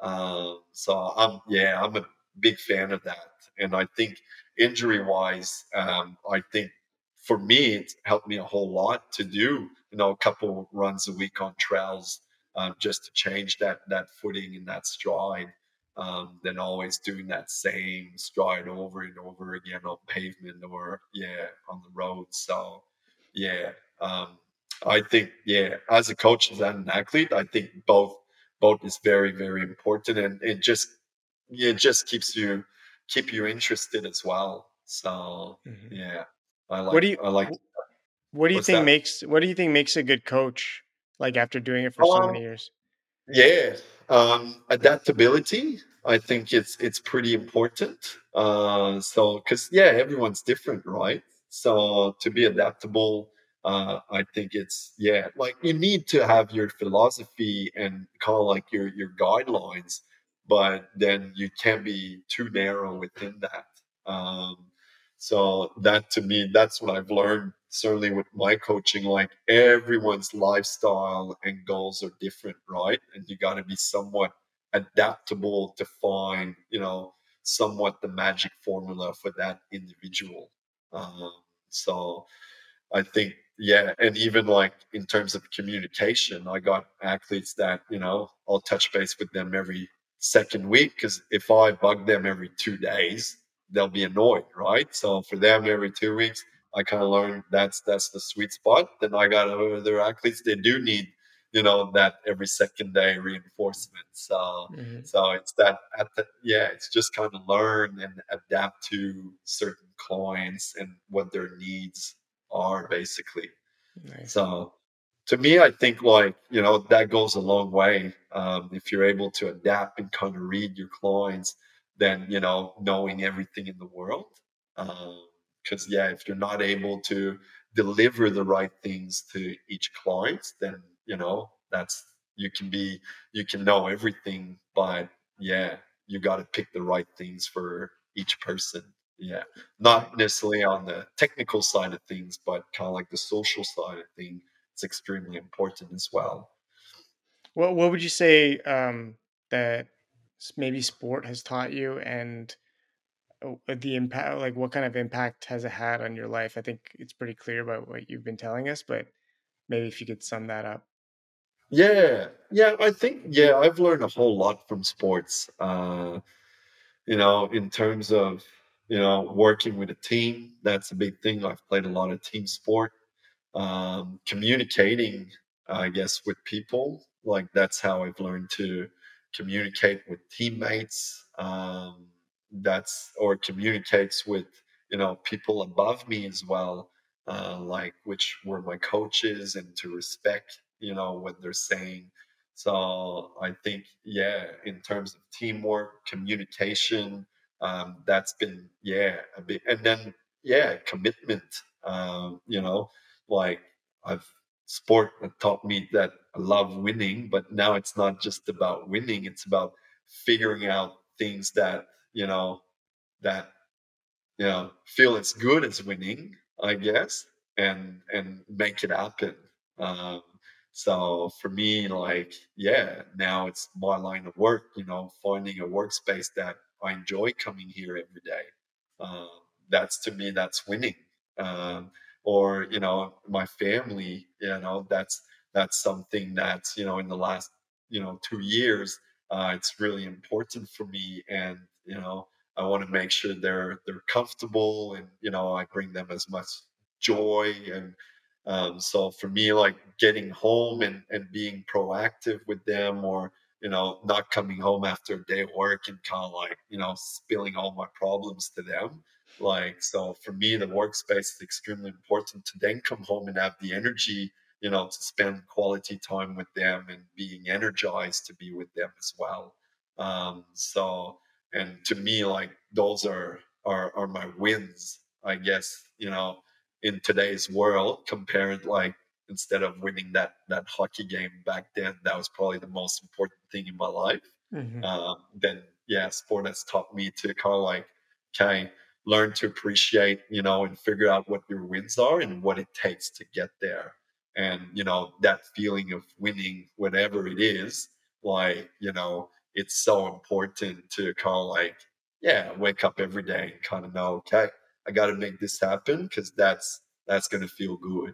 Um, so I'm yeah, I'm a big fan of that, and I think injury wise, um, I think for me it's helped me a whole lot to do you know a couple runs a week on trails um, just to change that that footing and that stride. Um, than always doing that same stride over and over again on pavement or yeah on the road. So yeah, um, I think, yeah, as a coach and an athlete, I think both both is very very important, and it just it just keeps you keep you interested as well. So mm-hmm. yeah, I like. What do you I like? What do you think that? makes What do you think makes a good coach? Like after doing it for um, so many years. Yeah, um, adaptability. I think it's it's pretty important. Uh, so because yeah, everyone's different, right? So to be adaptable uh, I think it's yeah, like you need to have your philosophy and kind of like your your guidelines, but then you can't be too narrow within that. Um, so that to me, that's what I've learned. Certainly with my coaching, like everyone's lifestyle and goals are different, right? And you got to be somewhat adaptable to find, you know, somewhat the magic formula for that individual. Um, so I think yeah and even like in terms of communication i got athletes that you know i'll touch base with them every second week because if i bug them every two days they'll be annoyed right? So for them every two weeks i kind of learned that's that's the sweet spot. Then i got other athletes they do need you know that every second day reinforcement. So mm-hmm. so it's that at the yeah it's just kind of learn and adapt to certain clients and what their needs are basically. Nice. So to me, I think like, you know, that goes a long way. Um, if you're able to adapt and kind of read your clients, then, you know, knowing everything in the world. Because, um, yeah, if you're not able to deliver the right things to each client, then, you know, that's, you can be, you can know everything, but yeah, you got to pick the right things for each person. Yeah. Not necessarily on the technical side of things, but kind of like the social side of things it's extremely important as well. What What would you say um, that maybe sport has taught you, and uh, the impact? Like, what kind of impact has it had on your life? I think it's pretty clear about what you've been telling us, but maybe if you could sum that up. Yeah, yeah, I think yeah, I've learned a whole lot from sports. Uh, you know, in terms of you know working with a team, that's a big thing. I've played a lot of team sport um, communicating, I guess, with people. Like that's how I've learned to communicate with teammates. Um, that's or communicates with you know people above me as well, uh, like which were my coaches, and to respect you know what they're saying. So I think yeah, in terms of teamwork, communication, um, that's been yeah a bit, and then yeah, commitment. Um, you know, like I've sport taught me that I love winning, but now it's not just about winning, it's about figuring out things that, you know, that you know, feel as good as winning, I guess, and and make it happen. Um, so for me, like, yeah, now it's my line of work, you know, finding a workspace that I enjoy coming here every day. Um, that's to me, that's winning. Um, or you know my family you know that's that's something that's you know in the last you know two years uh, it's really important for me and you know i want to make sure they're they're comfortable and you know i bring them as much joy and um, so for me like getting home and and being proactive with them or you know not coming home after a day of work and kind of like you know spilling all my problems to them like, so for me, the workspace is extremely important to then come home and have the energy, you know, to spend quality time with them and being energized to be with them as well. Um, so, and to me, like those are, are, are my wins, I guess, you know, in today's world compared like instead of winning that that hockey game back then that was probably the most important thing in my life mm-hmm. um, then yeah sport has taught me to kind of like okay learn to appreciate, you know, and figure out what your wins are and what it takes to get there. And, you know, that feeling of winning, whatever it is, like, you know, it's so important to kind of like, yeah, wake up every day and kind of know, okay, I got to make this happen because that's that's going to feel good.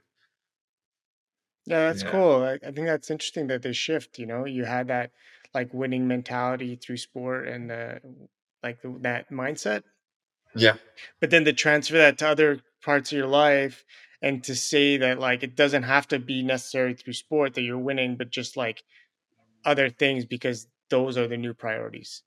Yeah, that's yeah. cool. I, I, think that's interesting that they shift. You know, you had that like winning mentality through sport and uh, like the, that mindset, yeah. But then to transfer that to other parts of your life and to say that like it doesn't have to be necessary through sport that you're winning, but just like other things because those are the new priorities.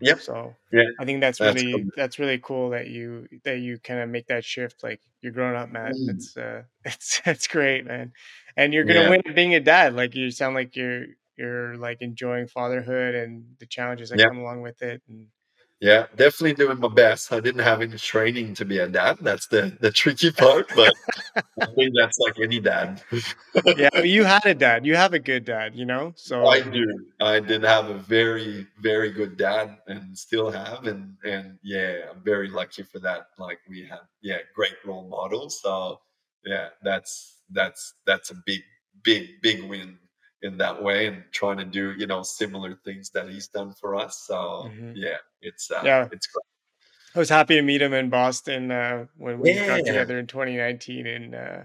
Yep. So yeah, I think that's, that's really cool. that's really cool that you that you kind of make that shift. Like you're growing up, Mat. Mm. It's uh, it's it's great, man. And you're gonna yeah. win being a dad. Like you sound like you're you're like enjoying fatherhood and the challenges that yep. come along with it. And yeah, definitely doing my best. I didn't have any training to be a dad. That's the the tricky part, but I think that's like any dad. yeah, you had a dad. You have a good dad, you know. So I do. I did have a very very good dad, and still have, and and yeah, I'm very lucky for that. Like we had, yeah, great role models. So yeah, that's that's that's a big big big win in that way and trying to do you know similar things that he's done for us so mm-hmm. yeah it's uh, yeah it's great i was happy to meet him in boston uh, when we yeah. got together in 2019 and uh,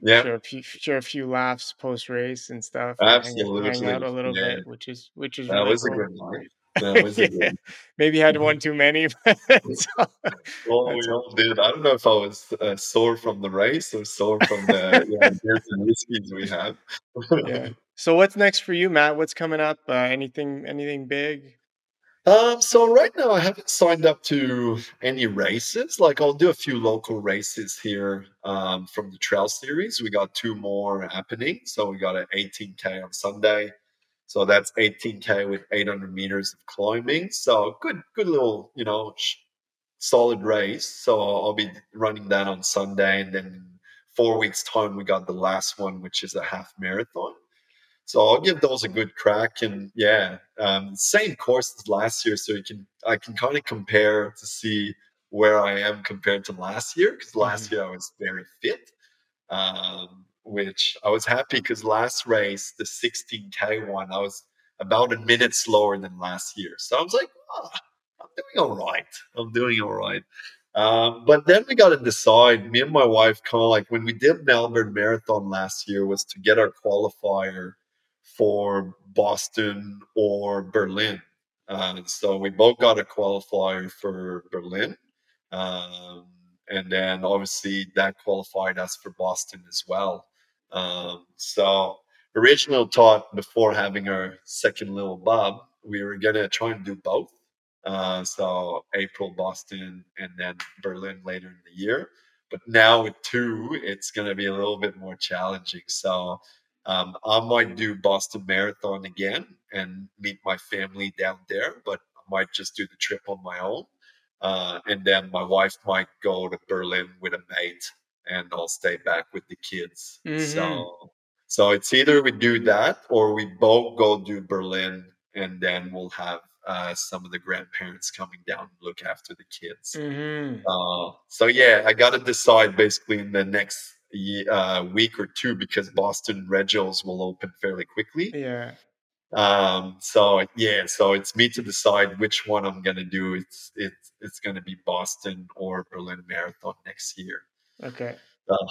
yeah share a few, share a few laughs post race and stuff absolutely and hang, hang, out a little yeah. bit which is which is that really was cool. a good night yeah. Maybe had one too many. Well, we all did. I don't know if I was uh, sore from the race or sore from the yeah, beers and whiskeys we had. yeah. So what's next for you, Mat? What's coming up? Uh, anything anything big? Um, so right now I haven't signed up to any races. Like I'll do a few local races here um, from the trail series. We got two more happening. So we got an 18k on Sunday. So that's 18k with 800 meters of climbing. So good, good little, you know, sh- solid race. So I'll be running that on Sunday, and then four weeks time we got the last one, which is a half marathon. So I'll give those a good crack, and yeah, um, same course as last year, so you can I can kind of compare to see where I am compared to last year because last mm-hmm. year I was very fit, um, which I was happy because last race the 16k one I was about a minute slower than last year, so I was like, oh, I'm doing all right. I'm doing all right. Um, but then we got to decide. Me and my wife, kind of like when we did Melbourne Marathon last year, was to get our qualifier for Boston or Berlin. Uh, so we both got a qualifier for Berlin. Um, and then obviously that qualified us for Boston as well. Um, so original thought before having our second little bub, we were gonna try and do both. Uh, so April Boston and then Berlin later in the year. But now with two, it's gonna be a little bit more challenging. So um, I might do Boston Marathon again and meet my family down there, but I might just do the trip on my own. Uh, and then my wife might go to Berlin with a mate, and I'll stay back with the kids. Mm-hmm. So, so it's either we do that or we both go do Berlin, and then we'll have uh, some of the grandparents coming down to look after the kids. Mm-hmm. Uh, so yeah, I got to decide basically in the next uh, week or two because Boston Regionals will open fairly quickly. Yeah. Um, so yeah, so it's me to decide which one I'm gonna do. It's it's it's gonna be Boston or Berlin Marathon next year. Okay. Uh,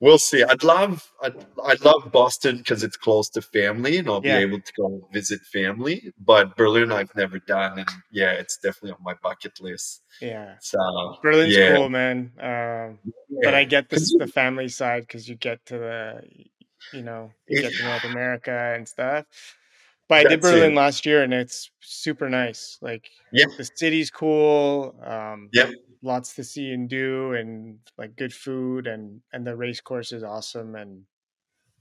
we'll see. I'd love I'd, I love Boston because it's close to family and I'll yeah. be able to go visit family. But Berlin I've never done, and yeah, it's definitely on my bucket list. Yeah. So Berlin's yeah. cool, man. Um, yeah. But I get this the family side because you get to the, you know, you get to North America and stuff. But I did Berlin it. last year, and it's super nice. Like, yeah, the city's cool. Um, yeah, lots to see and do, and like good food, and and the race course is awesome, and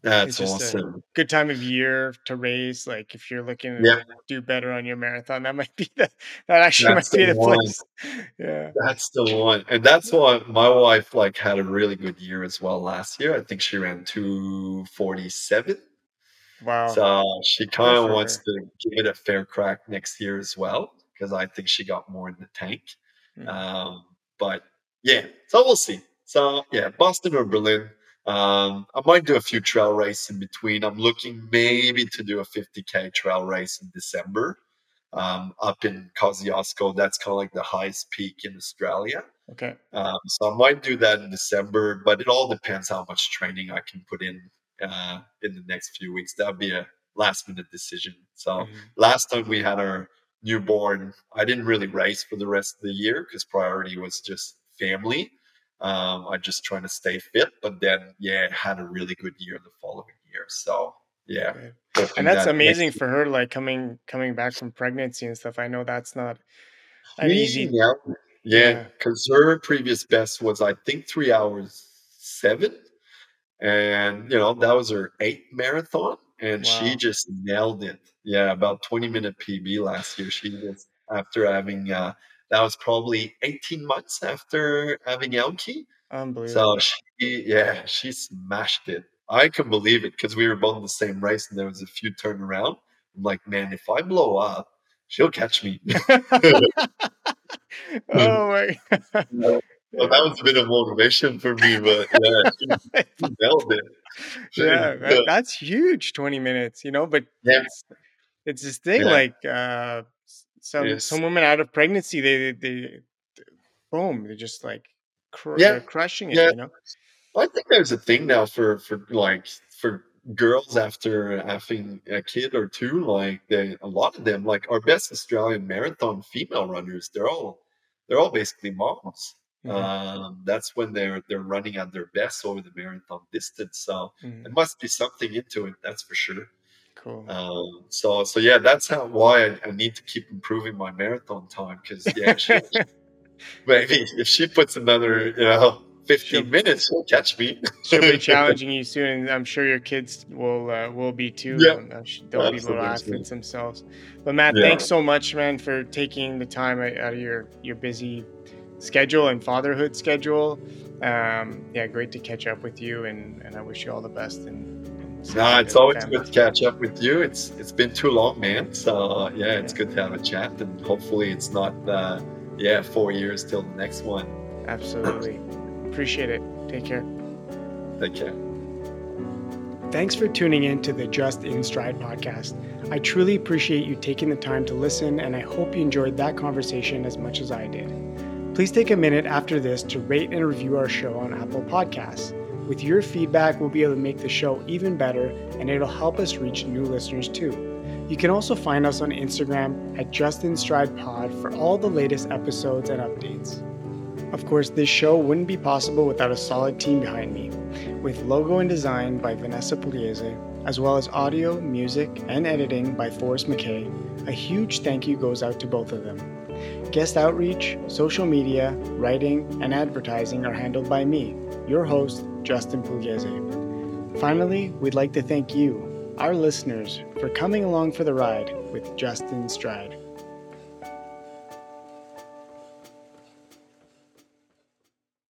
that's awesome. good time of year to race. Like if you're looking to do better on your marathon, that might be the that actually that's might be the, the place. Yeah. That's the one. And that's why my wife like had a really good year as well last year. I think she ran 247. Wow. So she kind of wants her. to give it a fair crack next year as well, because I think she got more in the tank. Mm-hmm. Um, but yeah, so we'll see. So yeah, Boston or Berlin. Um, I might do a few trail races in between. I'm looking maybe to do a 50k trail race in December um, up in Kosciuszko. That's kind of like the highest peak in Australia. Okay. Um, so I might do that in December, but it all depends how much training I can put in uh, in the next few weeks. That'll be a last minute decision. So mm-hmm. last time we had our newborn, I didn't really race for the rest of the year because priority was just family. Um, I'm just trying to stay fit, but then yeah, had a really good year the following year. So yeah, and that's that amazing for her. Like coming coming back from pregnancy and stuff. I know that's not an easy. Yeah, yeah, because yeah. her previous best was I think three hours seven, and you know that was her eighth marathon, and wow. she just nailed it. Yeah, about twenty minute PB last year. She just after having uh, that was probably 18 months after having Elkie. Unbelievable. So she, yeah, she smashed it. I can believe it because we were both in the same race and there was a few turnaround. I'm like, man, if I blow up, she'll catch me. oh my God. Well, that was a bit of motivation for me, but yeah, she, nailed it. yeah, that, that's huge. Twenty minutes, you know. But yeah. It's, this thing yeah. like uh, some yes. some women out of pregnancy, they they, they boom, they're just like cr- yeah. crushing it. Yeah. You know, I think there's a thing now for for like for girls after having a kid or two. Like they, a lot of them, like our best Australian marathon female runners, they're all they're all basically moms. Mm-hmm. Um, that's when they're they're running at their best over the marathon distance. So mm-hmm. there must be something into it. That's for sure. Cool. Um, so so yeah, that's how why I, I, need to keep improving my marathon time because yeah, she, maybe if she puts another you know 15 she'll, minutes, she'll catch me. she'll be challenging you soon, and I'm sure your kids will uh, will be too. Yeah, they'll be little athletes themselves. But Mat, yeah. thanks so much, man, for taking the time out of your your busy schedule and fatherhood schedule. Um, yeah, great to catch up with you, and, and I wish you all the best. And nah, it's always good to catch up with you. It's it's been too long, man. So yeah, it's yeah. good to have a chat, and hopefully it's not uh, yeah four years till the next one. Absolutely, appreciate it. Take care. Take care. Thanks for tuning in to the Just in Stride podcast. I truly appreciate you taking the time to listen, and I hope you enjoyed that conversation as much as I did. Please take a minute after this to rate and review our show on Apple Podcasts. With your feedback, we'll be able to make the show even better and it'll help us reach new listeners too. You can also find us on Instagram at JustinStridePod for all the latest episodes and updates. Of course, this show wouldn't be possible without a solid team behind me, with logo and design by Vanessa Pugliese, as well as audio, music, and editing by Forrest McKay. A huge thank you goes out to both of them. Guest outreach, social media, writing, and advertising are handled by me, your host, Justin Pugliese. Finally, we'd like to thank you, our listeners, for coming along for the ride with Just In Stride.